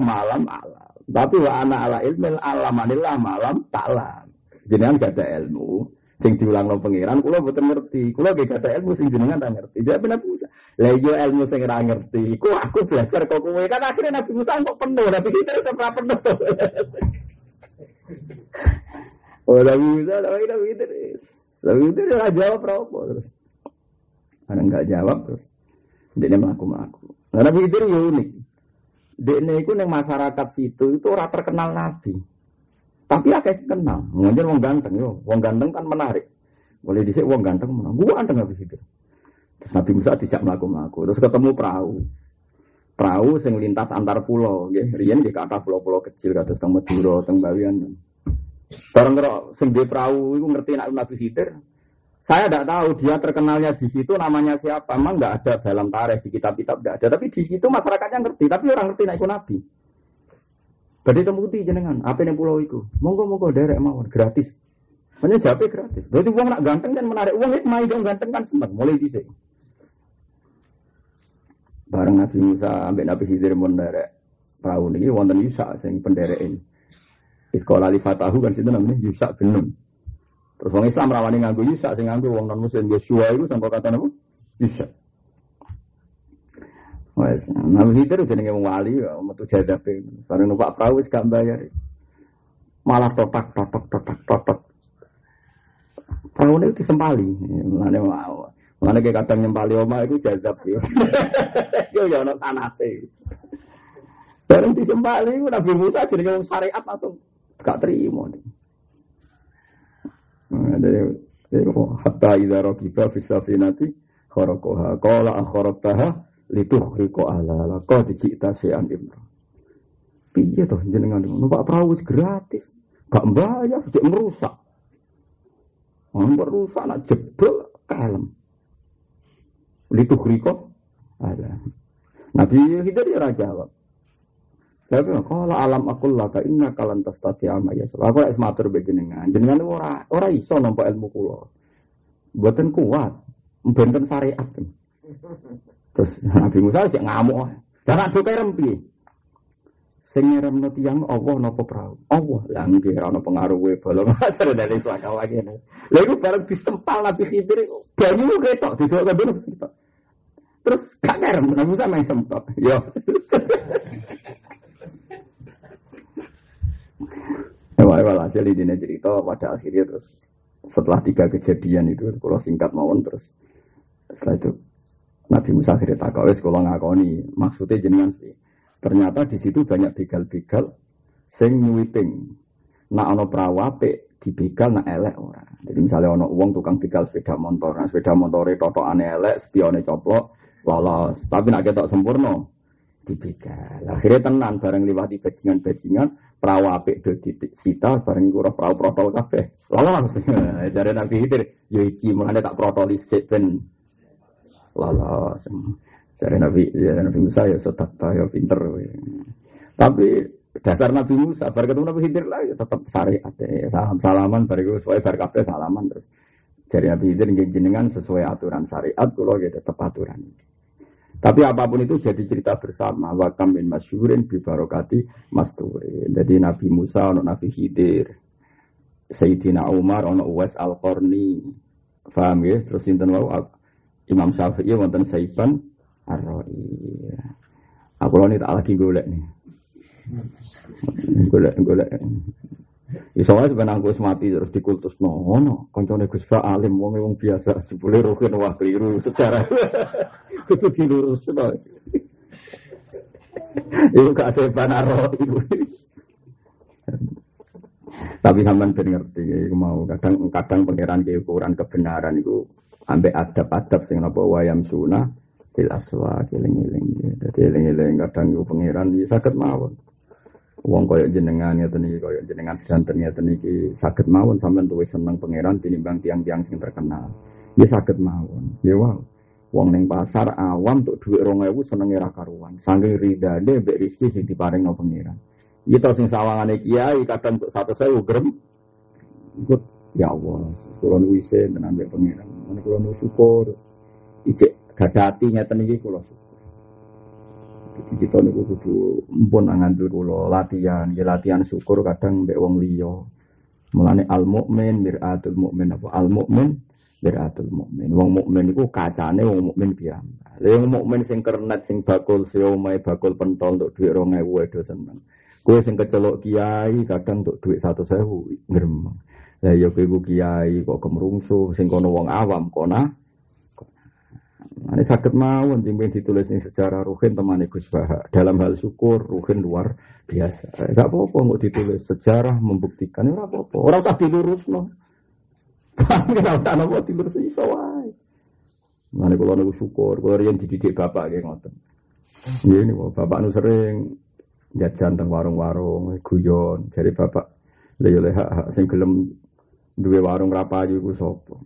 Speaker 1: malam alam. Tapi wa ana ala ilmin alamanillah malam taklam. Jenengan gak ada ilmu, sing diulang lo pangeran kula mboten ngerti. Kula gak ada ilmu sing jenengan tak ngerti. Jadi Nabi Musa lah iya ilmu sing ora ngerti ku aku belajar kok kowe. Kan akhirnya Nabi Musa kok penuh Nabi kita tetap ora penuh. Oh Nabi Musa tapi Nabi Idris Nabi ora jawab terus. Karena nggak jawab terus. Dia melaku melaku nah, Nabi Idris ya unik dia itu yang masyarakat situ itu orang terkenal Nabi tapi akeh sing kenal. Nganjen wong ganteng yo, wong ganteng kan menarik. Boleh dhisik wong ganteng menang. Gua ganteng habis itu. Terus Nabi Musa dijak melaku-melaku. Terus ketemu perahu. Perahu sing lintas antar pulau, nggih. Riyen nggih kata pulau-pulau kecil kados teng Madura, teng Bawian. Bareng karo sing di perahu iku ngerti nek Nabi Khidir. Saya tidak tahu dia terkenalnya di situ namanya siapa. Memang nggak ada dalam tarikh di kitab-kitab tidak ada. Tapi di situ masyarakatnya ngerti. Tapi orang ngerti nek Nabi. Berarti temuti jenengan, apa yang pulau itu? Monggo monggo derek mawon gratis. Hanya jawabnya gratis. Berarti uang nak ganteng kan menarik uang itu main dong ganteng kan sempat mulai di sini. Bareng Nabi Musa ambek Nabi Khidir mun derek perahu ini wonten Yusa penderek ini. Sekolah tahu kan situ namanya Yusa bin. Terus orang Islam rawani nganggo Yusa sing nganggo wong non muslim Yosua itu sampai kata nama Yusa. Wes, Nabi Khidir jenenge wong wali ya metu jadape. Bareng numpak perahu wis gak bayar. Malah totak totok totak totok. Perahu ini disempali. Mau. Mulane kayak kadang nyempali oma itu jadab ya. Yo ya ono sanate. Bareng disempali Nabi Musa jenenge wong syariat langsung gak terima. Dari hatta idza raqiba fi safinati kharakoha qala akharataha litukhriqa ala qad ji'ta se'an imra. Piye toh jenengan? Numpak perahu gratis. Gak bayar cek merusak. Orang merusak nak jebol kalem. Litukhriqa ala. Nabi Khidir ya jawab bilang, kalau alam aku lah, inna kalan tas tati ama ya. Aku es matur jenengan. Jenengan ora ora iso nampak ilmu kulo. Buatan kuat, benten syariat. Terus Nabi Musa sih ngamuk. Dan ada kerem piye? Sing ngeremno tiyang Allah napa perahu? Allah lah ora pengaruh we bolong asar dari suaka lagi. Lha iku bareng disempal Nabi Khidir banyu ketok didok kabeh Terus gak kerem Nabi Musa main sempat. Yo. Wah, hasil ini cerita pada akhirnya terus setelah tiga kejadian itu kalau singkat mawon terus. Setelah itu Nabi Musa akhirnya tak wes kalau ngakoni maksudnya jenengan sih ternyata di situ banyak begal-begal sing nyuwiping nak ono prawape di begal nak elek ora. Jadi misalnya ono uang tukang begal sepeda motor nah sepeda motor toto aneh elek spione coplok lolos. Tapi nak ketok sempurna dibegal. Akhirnya tenan bareng liwati bajingan-bajingan perahu apik do sita bareng iku perahu protol kabeh. Lolos. Jare Nabi Khidir, ya iki mulane tak protol isik ben lolos. Jare Nabi ya Nabi Musa ya setat ya pinter. Tapi dasar Nabi Musa bar ketemu Nabi Khidir lah ya tetap syariat ya. Salam salaman bar iku sesuai bar kabeh salaman terus. Jadi Nabi Khidir jenengan sesuai aturan syariat kula ya tetap aturan. Tapi apa pun itu jadi cerita bersama. Wakam bin masyurin bi barokati masturi. Jadi Nabi Musa, ono Nabi Khidir, Sayyidina Umar, ono Uwais Al-Qarni. Faham ya? Terus sinten wau Imam Syafi'i wonten Saiban Ar-Ra'i. Aku ini tak lagi golek nih. Golek golek. Ya soalnya sebenarnya aku mati terus dikultus no, no. Koncone Gus Fa alim wong wong biasa jebule rukin wah keliru secara itu dilurus no. Iku gak sepan aro ibu. Tapi sampean ben ngerti iku mau kadang kadang pangeran ke ukuran kebenaran itu ambek adab-adab sing napa wayam sunah fil aswa eling-eling. Dadi eling-eling kadang iku pangeran ya saged mawon. Wong koyo jenengan ya tadi koyo jenengan sedanten ya tadi sakit mawon sampean tuh seneng pangeran tinimbang tiang-tiang sing terkenal. Ya sakit mawon. Ya wow. Wong neng pasar awam untuk duit rong ewu seneng era karuan. Saking ridane mbek rezeki sing diparing no pangeran. Ya tau sing sawangane kiai kadang untuk satu saya ugrem. Ikut ya Allah. Kulon wise tenan mbek pangeran. Kulon syukur. Ijek gadati nyata iki kula syukur. Kita niku kudu mpun ngandel kula latihan, ya latihan syukur kadang mbek wong liya. Mulane al mukmin miratul mukmin apa al mukmin miratul mukmin. Wong mukmin iku kacane wong mukmin piyambak. Lha wong mukmin sing kernet sing bakul siomai bakul pentol untuk dhuwit 2000 edo seneng. Kowe sing kecelok kiai kadang untuk dhuwit 100.000 ngremeng. Lah ya kowe kiai kok kemrungsu sing kono wong awam kona ini sakit mawon timbang ditulis ini secara ruhin teman Gus Baha. Dalam hal syukur ruhin luar biasa. Enggak apa-apa nggak ditulis sejarah membuktikan. Enggak apa-apa. Orang usah dilurus no. Enggak usah nopo dilurus iso wae. Mana kalau nunggu syukur, kalau yang dididik bapak kayak ngoten. Ini bapak nu sering jajan teng warung-warung, guyon. Jadi bapak lha hak hak sing gelem duwe warung rapayu iku sapa?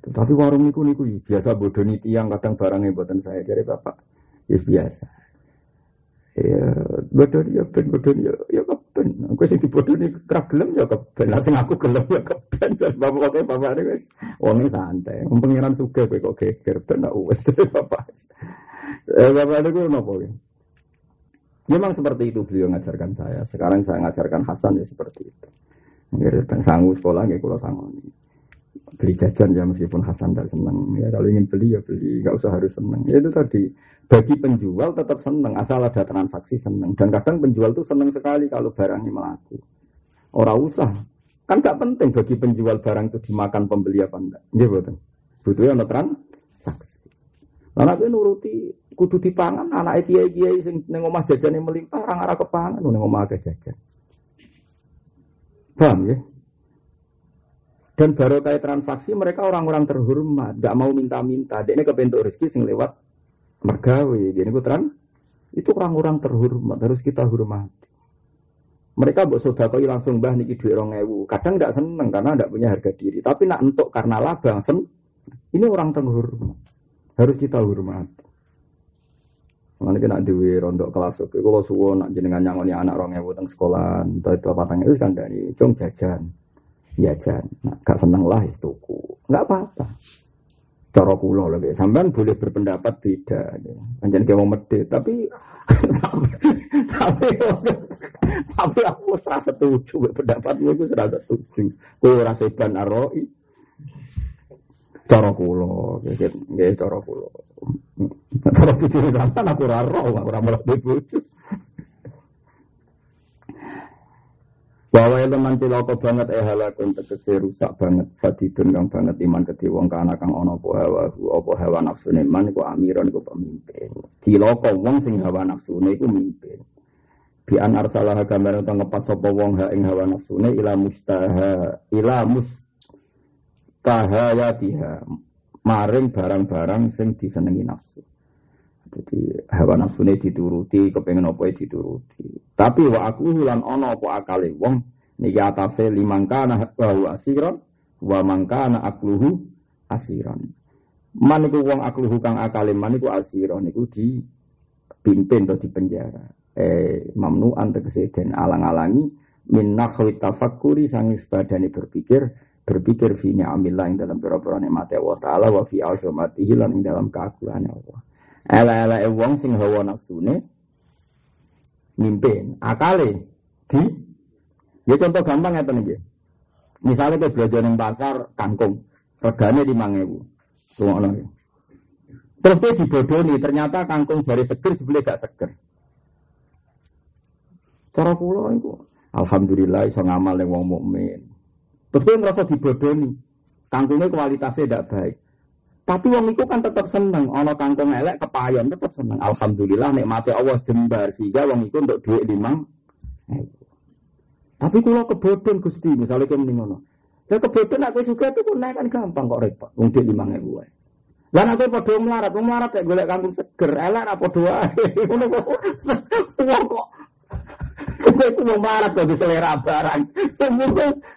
Speaker 1: Tapi warung niku niku biasa bodoni tiang kadang barangnya buatan saya jadi bapak. Ya biasa. Ya bodoni ya ben bodoni ya ya keben. Aku sing dibodoni kerap gelem ya keben. Lah sing aku gelem ya keben. Bapak kok bapak ini wis wong santai. Wong pengiran suka kowe kok geger ben wis bapak. Eh bapak niku napa ya? Memang seperti itu beliau ngajarkan saya. Sekarang saya ngajarkan Hasan ya seperti itu. Nggih, sanggup sekolah nggih kula sangoni beli jajan ya meskipun Hasan tidak senang ya kalau ingin beli ya beli. Nggak usah harus senang ya itu tadi. Bagi penjual tetap senang asal ada transaksi senang dan kadang penjual tuh senang sekali kalau barangnya melaku. Orang usah. Kan nggak penting bagi penjual barang itu dimakan pembeli apa enggak. Ya betul butuhnya ada transaksi. Anak itu nuruti kudu dipangan. Anak kiai kiai sing neng omah jajan yang melimpah orang arah kepangan. Neng omah jajan. Paham ya Dan baru kayak transaksi mereka orang-orang terhormat, gak mau minta-minta. Dia ini kebentuk rezeki sing lewat mergawe. Jadi terang itu orang-orang terhormat harus kita hormati. Mereka buat sodakoi langsung bah niki duit orang ewu. Kadang nggak seneng karena tidak punya harga diri. Tapi nak untuk karena laba sen, ini orang terhormat. Harus kita hormati. Mana kena dewi rondok kelas oke. Kalau suwo nak jenengan nyangoni anak orang ewu teng sekolah, entah itu apa tangga itu kan dari cung jajan, jajan. Nah, gak seneng lah itu nggak apa-apa. Cara kula lho sampean boleh berpendapat beda. Anjen kayak mau medit, tapi tapi tapi aku serasa setuju pendapatmu itu serasa setuju. Kowe ora seban aroi. Cara kula, nggih cara kula. Cara bojo sampean aku ora ora mlebu bojo. Bahwa teman cilaka banget eh halakun tegese rusak banget sadidun kang banget iman kedhe wong kana kang ana apa hawa apa hawa nafsune man iku amiron iku pemimpin. Cilaka wong sing hawa nafsune iku mimpin. Bi arsalah gambar utawa ngepas sapa wong ha ing hawa nafsune ila mustaha ila maring barang-barang sing disenengi nafsu. Jadi hawa nafsune dituruti, kepengen apa dituruti. Tapi wa aku lan ana apa akale wong niki atafe limangkana wa asiran wa mangkana akluhu asiran. Man iku wong akluhu kang akale man iku asiran niku di pimpin atau di penjara. Eh mamnu tegese den alang-alangi min nakhwi tafakkuri sangis badani berpikir berpikir fi ni'amillah ing dalam pira-pira nikmate Allah taala wa fi azamatihi lan dalam keagungan Allah. Ela-ela wong sing hawa nafsune mimpin, akale di Ya contoh gampang ya niki. Misalnya ke belanja ning pasar kangkung, regane 5000. Tunggu ya. Terus dia dibodoni, ternyata kangkung jari seger sebelah gak seger. Cara pulau itu, alhamdulillah iso ngamal yang wong mukmin. Terus dia ngerasa dibodoni, kangkungnya kualitasnya tidak baik. Tapi wong itu kan tetap seneng. Ono kangkung elek kepayon tetap seneng. Alhamdulillah nikmati Allah jembar sehingga wong itu untuk duit limang. Tapi kalau kebodohan gusti misalnya kayak ngono. Ya kebodohan aku suka itu pun kan gampang kok repot. Wong duit limang ewu. Lan aku padha melarat, wong melarat kayak golek kangkung seger, elek apa doa. Ngono kok. Wong kok Kowe iku wong melarat kok selera barang.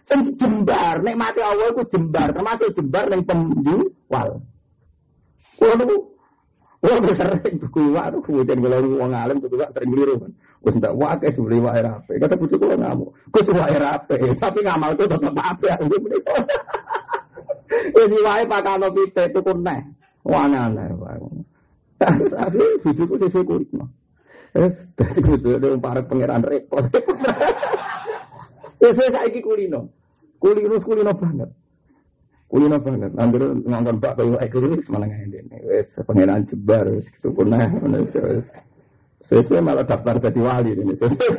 Speaker 1: Sing jembar, nikmati Allah iku jembar, termasuk jembar ning penjual. Waduh, Wah, sering tuku iwak, tuh kemudian kalau uang alim tuku iwak sering beli rumah. Gus tidak wah kayak beli iwak rapi. Kata bujuk kalau ngamuk, gus iwak rapi, tapi ngamal tuh tetap apa ya? Ya si wae pakai no pite itu kuneh, wah aneh Tapi bujuku sih kulit mah. Es, tadi gus ada para pangeran repot. Sesuai saya kulino, kulino kulino banget. Kulino banget. Anggur ngangkon Pak Bayu Ekor ini semangat ini. Wes pengenan jebar, wes gitu pun nah, sesuai malah daftar jadi wali ini. Sesuai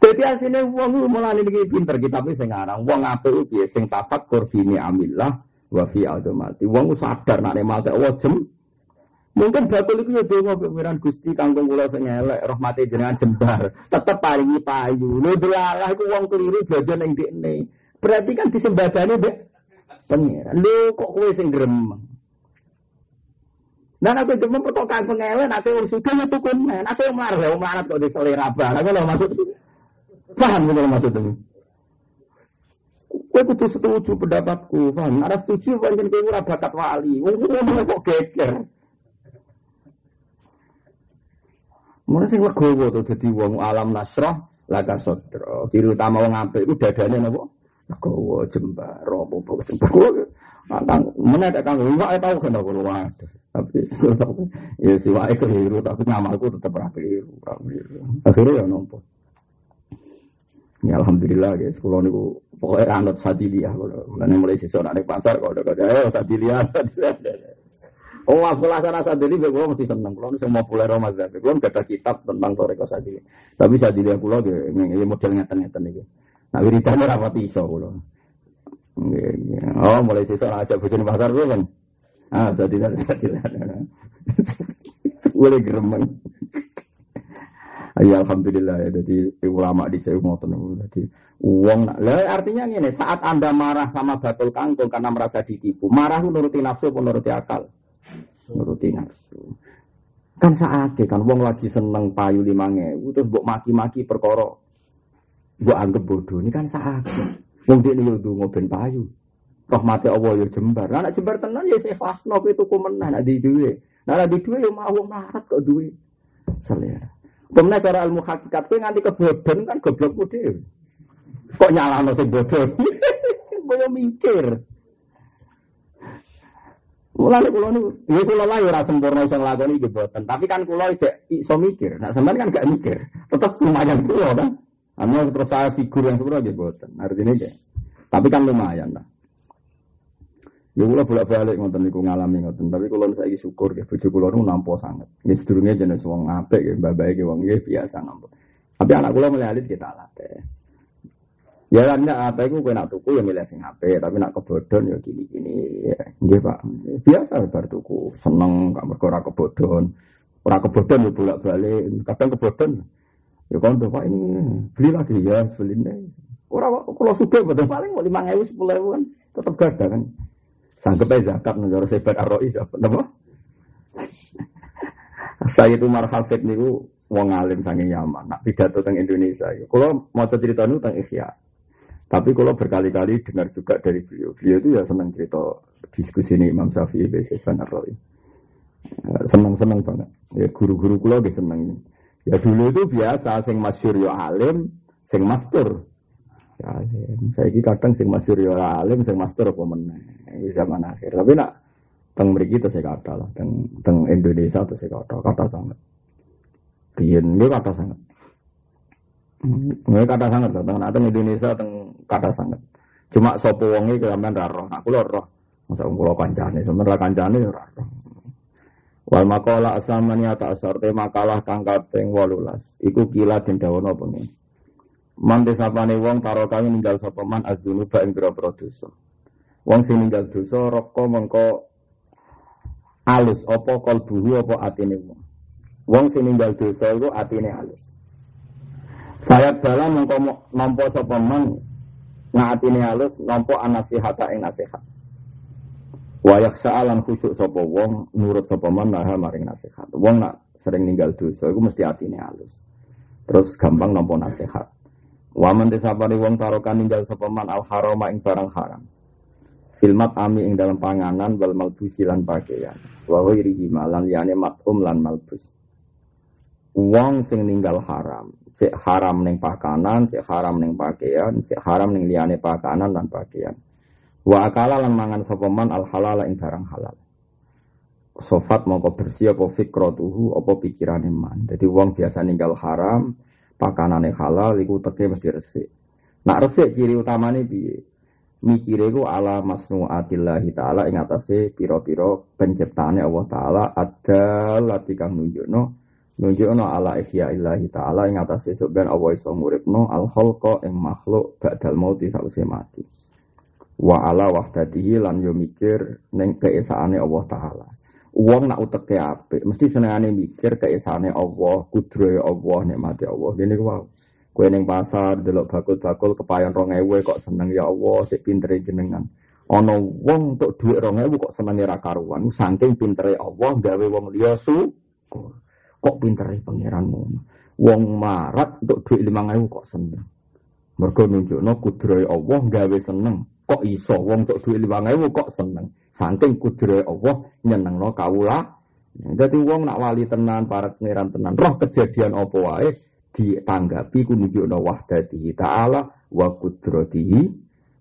Speaker 1: Jadi aslinya uang mulai ini pinter kita tapi sing aran uang apa itu sing tafakur fini amillah wa fi azamati. Uang sadar nak mati Allah jem. Mungkin batul itu ya donga pikiran Gusti kangkung kula sing elek rahmate jenengan jembar. Tetep paringi payu. Lho delalah iku wong keliru belajar ning ndekne. Berarti kan disembadani be pengiran. Lu kok kue sing gremeng. Dan aku gremeng pertokaan pengelen, aku yang suka ya tukun men. Aku yang marah, yang marah kok diselera barang. Aku maksud paham gitu maksud itu. Kue kudu setuju pendapatku, paham? Ada setuju pancen kowe ora bakat wali. Wong ngomong kok geger. Mulai sing legowo tuh dadi wong alam nasrah laka sodro. Ciri utama wong apik iku dadane napa? Legowo jembar, robo bawa jembar. Kang mana ada kang enggak tahu kan aku luar. Tapi ya si wae keliru tapi ngamalku tetap keliru. Akhirnya ya nompo. Ya alhamdulillah guys, kalau niku pokoknya anut sadilia kalau mulai mulai siswa naik pasar kalau udah kada ya sadilia. Oh aku laksana sadili gue mesti seneng. Kalau semua populer Ramadan, gue nggak ada kitab tentang toreko sadili. Tapi sadilia kulo ini model ngeten-ngeten nih. Nah wiridane ora pati iso kula. Oh, mulai sesuk ajak bojone pasar kuwi kan. Ah, sadilan sadilan. Boleh gremeng. Ya alhamdulillah ya jadi ulama di saya ngoten jadi Uang, lah artinya ini saat anda marah sama batul kangkung karena merasa ditipu, marah nuruti nafsu, nuruti akal, nuruti nafsu. Kan saat kan, uang lagi seneng payu lima terus buat maki-maki perkara, buat anggap bodoh, ini kan saat. Wong dia nih udah ngoben payu, rahmati Allah ya jembar, anak jembar tenan ya saya fasno itu kumenan, ada di duit, nah di duit ya mau marat kok duit, selera. Kemudian cara ilmu hakikat, nganti kebodohan kan goblok putih. Kok nyalano sing bodoh? Mikir. Mulane kula niku, ya kula lah ora sempurna iso nglakoni iki boten, tapi kan kula iso mikir. Nah, sampean kan gak mikir. Tetep lumayan kula kan. Anu terus saya figur yang nggih boten. Artinya ya. Tapi kan lumayan lah. Ya kula bolak-balik ngoten niku ngalami ngoten, tapi kula saiki syukur ya bojo kula niku nampa sanget. Nggih sedurunge jenis wong apik ya, mbak-mbake wong nggih biasa nampa. Tapi anak kula alit kita latih. Ya kan apa itu kue nak tuku ya milih sing HP, tapi nak kebodon ya gini-gini. Ya, nggih Pak. Biasa bar tuku, seneng gak mergo ora kebodon. Ora kebodon ya bolak-balik, kadang kebodon. Ya kan Pak ini beli lagi ya beli ini. Ora kalau suka betul paling mau lima ribu sepuluh ribu kan tetap gada kan. Sanggup aja zakat negara sebat arroi siapa? Napa? Saya itu marhafid niku wong alim saking Yaman. Nak pidato teng Indonesia. Kalau mau cerita nu teng Ikhya. Tapi kalau berkali-kali dengar juga dari beliau, beliau itu ya senang cerita diskusi ini Imam Syafi'i Besi. Ya, senang-senang banget. Ya guru-guru kulo senang. Ya dulu itu biasa, sing masyur ya alim, sing mastur. Ya. Saya ini kadang sing masyur ya alim, sing mastur apa meneh. Ini zaman akhir. Tapi nak teng mriki saya kata lah, teng, teng Indonesia saya kata, kata sangat. Riyen ini kata sangat. Nggak kata sangat, tentang atau Indonesia tentang kata sangat. Cuma sopo wongi kelamben raro, aku lho roh. Masa kulo kancane, sebenarnya kancane raro. Wal makola asamani ata asar te makalah kang kaping 18. Iku kila den dawono pengen. Man desapane wong karo kami ninggal sapa man azdunuba ing pira-pira dosa. Wong sing ninggal dosa roko mengko alus apa kalbuhu apa atine wong. Wong sing ninggal dosa iku atine alus. Saya bala mengko nampa sapa man ngatine halus nampa anasihata ing nasihat. Wa yakhsa'alan khusyuk sapa wong nurut sapa man nah maring nasihat. Wong nak sering ninggal dosa iku mesti atine halus. Terus gampang nampa nasihat. Wa man desapane wong tarokan ninggal sapa man al harama ing barang haram. Filmat ami ing dalam panganan wal malbusi lan pakaian. Wa ghairihi malan yani matum lan malbus. Wong sing ninggal haram, cek haram neng pakanan, cek haram neng pakaian, cek haram neng liane pakanan dan pakaian. Wa akala lan mangan sopeman al halal ing barang halal. Sofat mongko bersih apa fikrotuhu apa pikiran iman. Jadi wong biasa ninggal haram, pakanane halal iku teke mesti resik. Nak resik ciri utamane piye? Mikire iku ala masnuatillahi taala ing atase pira-pira penciptaane Allah taala ada latikang nunjukno nunjukno ala ihya illahi ta'ala ing atas ben Allah iso nguripno al khalqa ing makhluk ba'dal mauti sausé mati wa ala wahdatihi lan yo mikir ning keesaane Allah taala Wong nak uteke apik mesti senengane mikir keesaane Allah, kudrohe Allah, nikmate Allah. Dene ku wow. Kowe ning pasar delok bakul-bakul kepayon 2000 kok seneng ya Allah, sik pintere jenengan. Ana wong untuk dhuwit 2000 kok senenge ra karuan, saking pintere Allah gawe wong liya syukur. Kok pinter pangeran ngono. Wong marat duit lima ribu kok seneng. Mergo nunjukno kudrohe Allah gawe seneng. Kok iso wong untuk duit lima ribu kok seneng. Saking kudrohe Allah nyenengno kawula. Jadi wong nak wali tenan para pangeran tenan. Roh kejadian apa wae ditanggapi ku nunjukno wahdatihi ta'ala wa kudratihi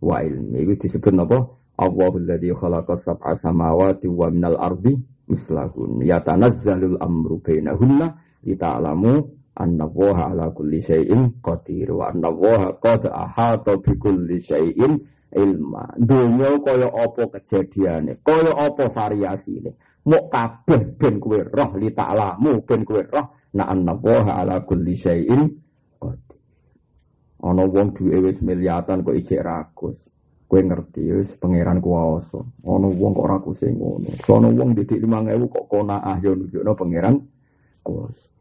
Speaker 1: wa ilmi. Itu disebut apa? Allahul ladzi khalaqa sab'a samawati wa minal ardi mislahun yatanazzalul amru bainahunna lita'lamu anna waha ala kulli syai'in qadir wa anna waha qad ahata bi kulli syai'in ilma dunya kaya apa kejadiane kaya apa variasine mau kabeh ben kowe roh li ta'lamu ben kowe roh na anna waha ala kulli syai'in qadir ana wong duwe wis miliatan kok ijek ragus Kue ngerti wis pangeran kuwasa. Ono wong kok ora kusing ngono. Sono wong didik 5000 kok kona ah yo nunjukno pangeran kuwasa.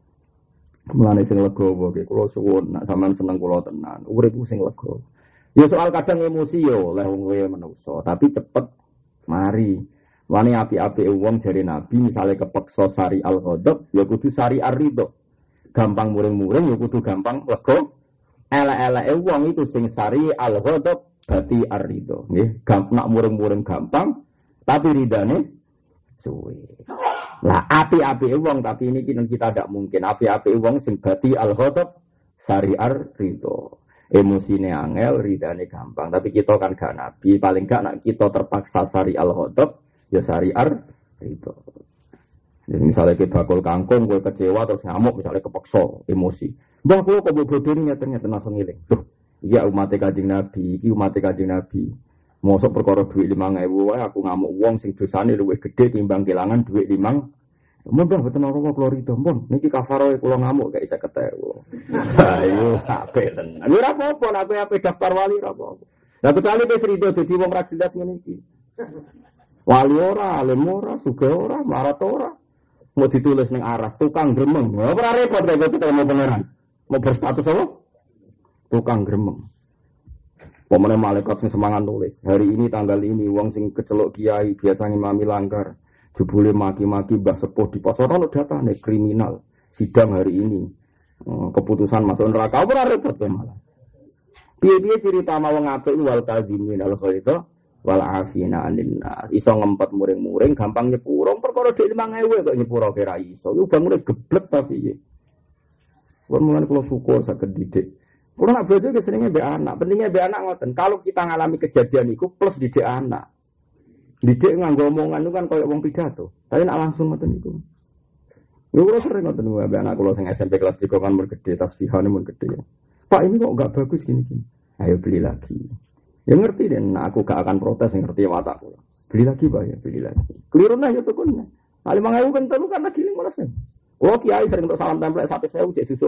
Speaker 1: Mulane sing legowo nggih kula suwun nak sampean seneng kula tenan. Urip sing legowo. Ya soal kadang emosi yo oleh wong kowe menungso, tapi cepet mari. Wani api-api wong jari Nabi misalnya kepeksa sari al ghadab ya kudu sari ar-ridho. Gampang muring-muring ya kudu gampang lego. Ela-ela wong itu sing sari al ghadab berarti ar-ridho. Nggih, gampang nak muring-muring gampang tapi ridane suwe. Lah api-api wong tapi ini kita tidak mungkin api-api wong sing bati al ghadab syari'ar ridho. Emosine angel, ridane gampang. Tapi kita kan gak nabi, paling gak nak kita terpaksa sari al ghadab ya syari'ar ridho. Jadi misalnya kita bakul kangkung, gue kecewa terus ngamuk, misalnya kepeksa, emosi. Bah, gue kok bodoh ini ternyata langsung ngiling. Tuh, iya umat kajing Nabi, iki umat kajing Nabi. Mosok perkara duit lima ewu, aku ngamuk uang sing dosane luwih gede timbang kelangan duit limang. Mudah betul orang mau keluar itu, pun. Niki kafaro kulo ngamuk kayak saya ketemu. Ayo, apa tenan. Lu apa-apa, aku apa daftar wali apa-apa. Nah kecuali ke Sri jadi wong ra jelas ngene iki. Wali ora, alim ora, suge ora, marat ora. Mau ditulis ning aras tukang gremeng. Ora repot gitu mau pangeran. Mau berstatus apa? Tukang gremeng. Pemenang malaikat sing semangat nulis. Hari ini tanggal ini uang sing kecelok kiai biasanya mami langgar. Jebule maki-maki mbah sepuh di pos ora data nih kriminal. Sidang hari ini. Hmm, keputusan masuk neraka ora repot kowe malah. Piye-piye cerita mau ngapik wal kadhimin al khaita wal afina anin nas. Iso ngempet muring-muring gampang nyepuro perkara dhek 5000 kok nyepuro kira iso. Lu bangunnya geblek tapi ya. Kulo mulane kula syukur saged didik. Kalau nak belajar ke seringnya be anak. Pentingnya be anak ngoten. Kalau kita ngalami kejadian itu plus didik anak. Didik nganggo omongan itu kan kayak wong pidato. Tapi nak langsung ngoten itu. Lu kalau sering ngoten be anak kalau sing SMP kelas 3 kan bergede tasfihan mun gede. Pak ini kok nggak bagus gini gini. Ayo beli lagi. Ya ngerti deh. Nah, aku gak akan protes yang ngerti watakku. Beli lagi pak ya beli lagi. Keliru nah ya tuh kan. Nah, lima ribu kan terus kan lagi lima ratus. Kalau kiai sering untuk salam template satu sewu cek susu.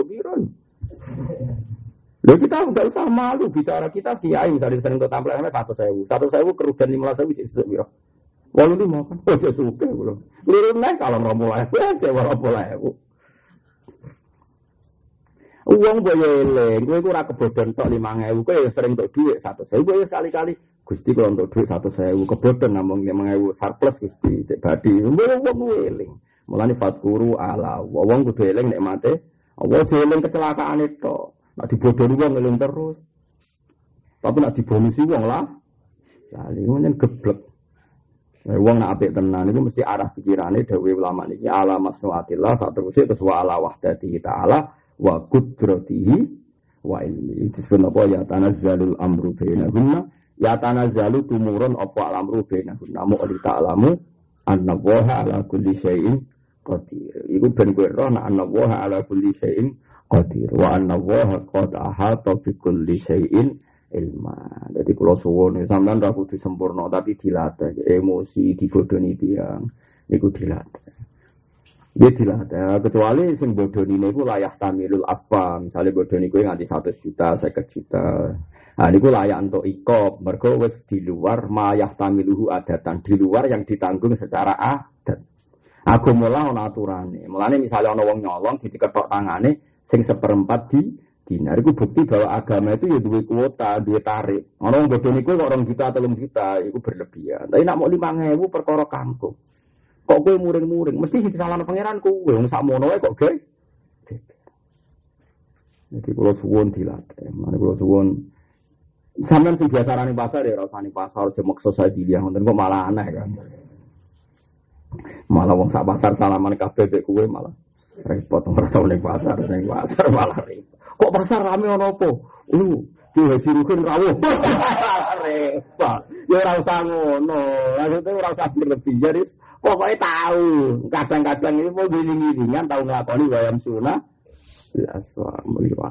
Speaker 1: Loh kita nggak usah malu bicara kita kiai misalnya sering untuk tampil satu sewu, satu sewu kerugian lima sewu sih sesuatu biro. Walau lima kan, oh jadi suka belum. Liru naik kalau nggak mulai, ya cewek mulai. Uang boleh eleng, gue kurang kebodohan tok lima ngewu, gue sering untuk duit satu sewu, gue sekali-kali gusti kalau untuk duit satu sewu kebodohan namun lima ngewu surplus gusti cek badi, gue uang gue eleng. Mulane fatkuru ala, uang gue eleng nek mate, uang eleng kecelakaan itu. Nak dibodohi wong ngeling terus. Tapi nak dibonusi wong lah. Lali ngono geblek. Nah, wong nak apik tenan itu mesti arah pikirane dewe ulama niki ala masnuatillah satu terus terus wa ala wahdatihi ta'ala wa qudratihi wa ilmi. Itu sebenarnya apa ya tanazzalul amru bainahunna ya tanazzalu tumurun apa al-amru bainahunna mu ta'lamu anna waha ala kulli syai'in qadir. Iku ben kowe roh nak waha ala kulli syai'in qadir wa anna wa qad ahata bi kulli syai'in ilma. Jadi kalau suwon sampean ra kudu sempurna tapi dilatih emosi dibodoni tiang niku dilatih. Dia dilatih kecuali sing bodoni niku layak tamilul afa misalnya bodoni kuwi nganti 100 juta 50 juta. Nah niku layak untuk ikop mergo wis di luar mayah tamiluhu adatan di luar yang ditanggung secara adat. Aku mulai ana aturane. Mulane misalnya ana wong nyolong sing diketok tangane sing seperempat di dinar itu bukti bahwa agama itu ya dua kuota, dua tarik. Orang bodoh niku orang juta atau juta, itu berlebihan. Tapi nak mau lima ngewu perkara kangkung. Kok gue muring-muring, mesti sih salah pangeran gue, yang sak mono kok gue. Jadi kalau suwon dilatih, mana kalau suwon Sampeyan sing biasa rani pasar ya rasani pasar jemek society dia ngoten kok malah aneh kan. Malah wong sak pasar salaman kabeh mek kowe malah repot ora tau ning pasar ning pasar malah repot kok pasar rame ono apa lu Ki Haji Rukun rawuh. Repot. Ya ora usah ngono. Maksudnya ora usah berlebih. Jadi pokoknya tahu. Kadang-kadang ini mau giling-gilingan tahu nglakoni wayang sunah. Ya, meliwat.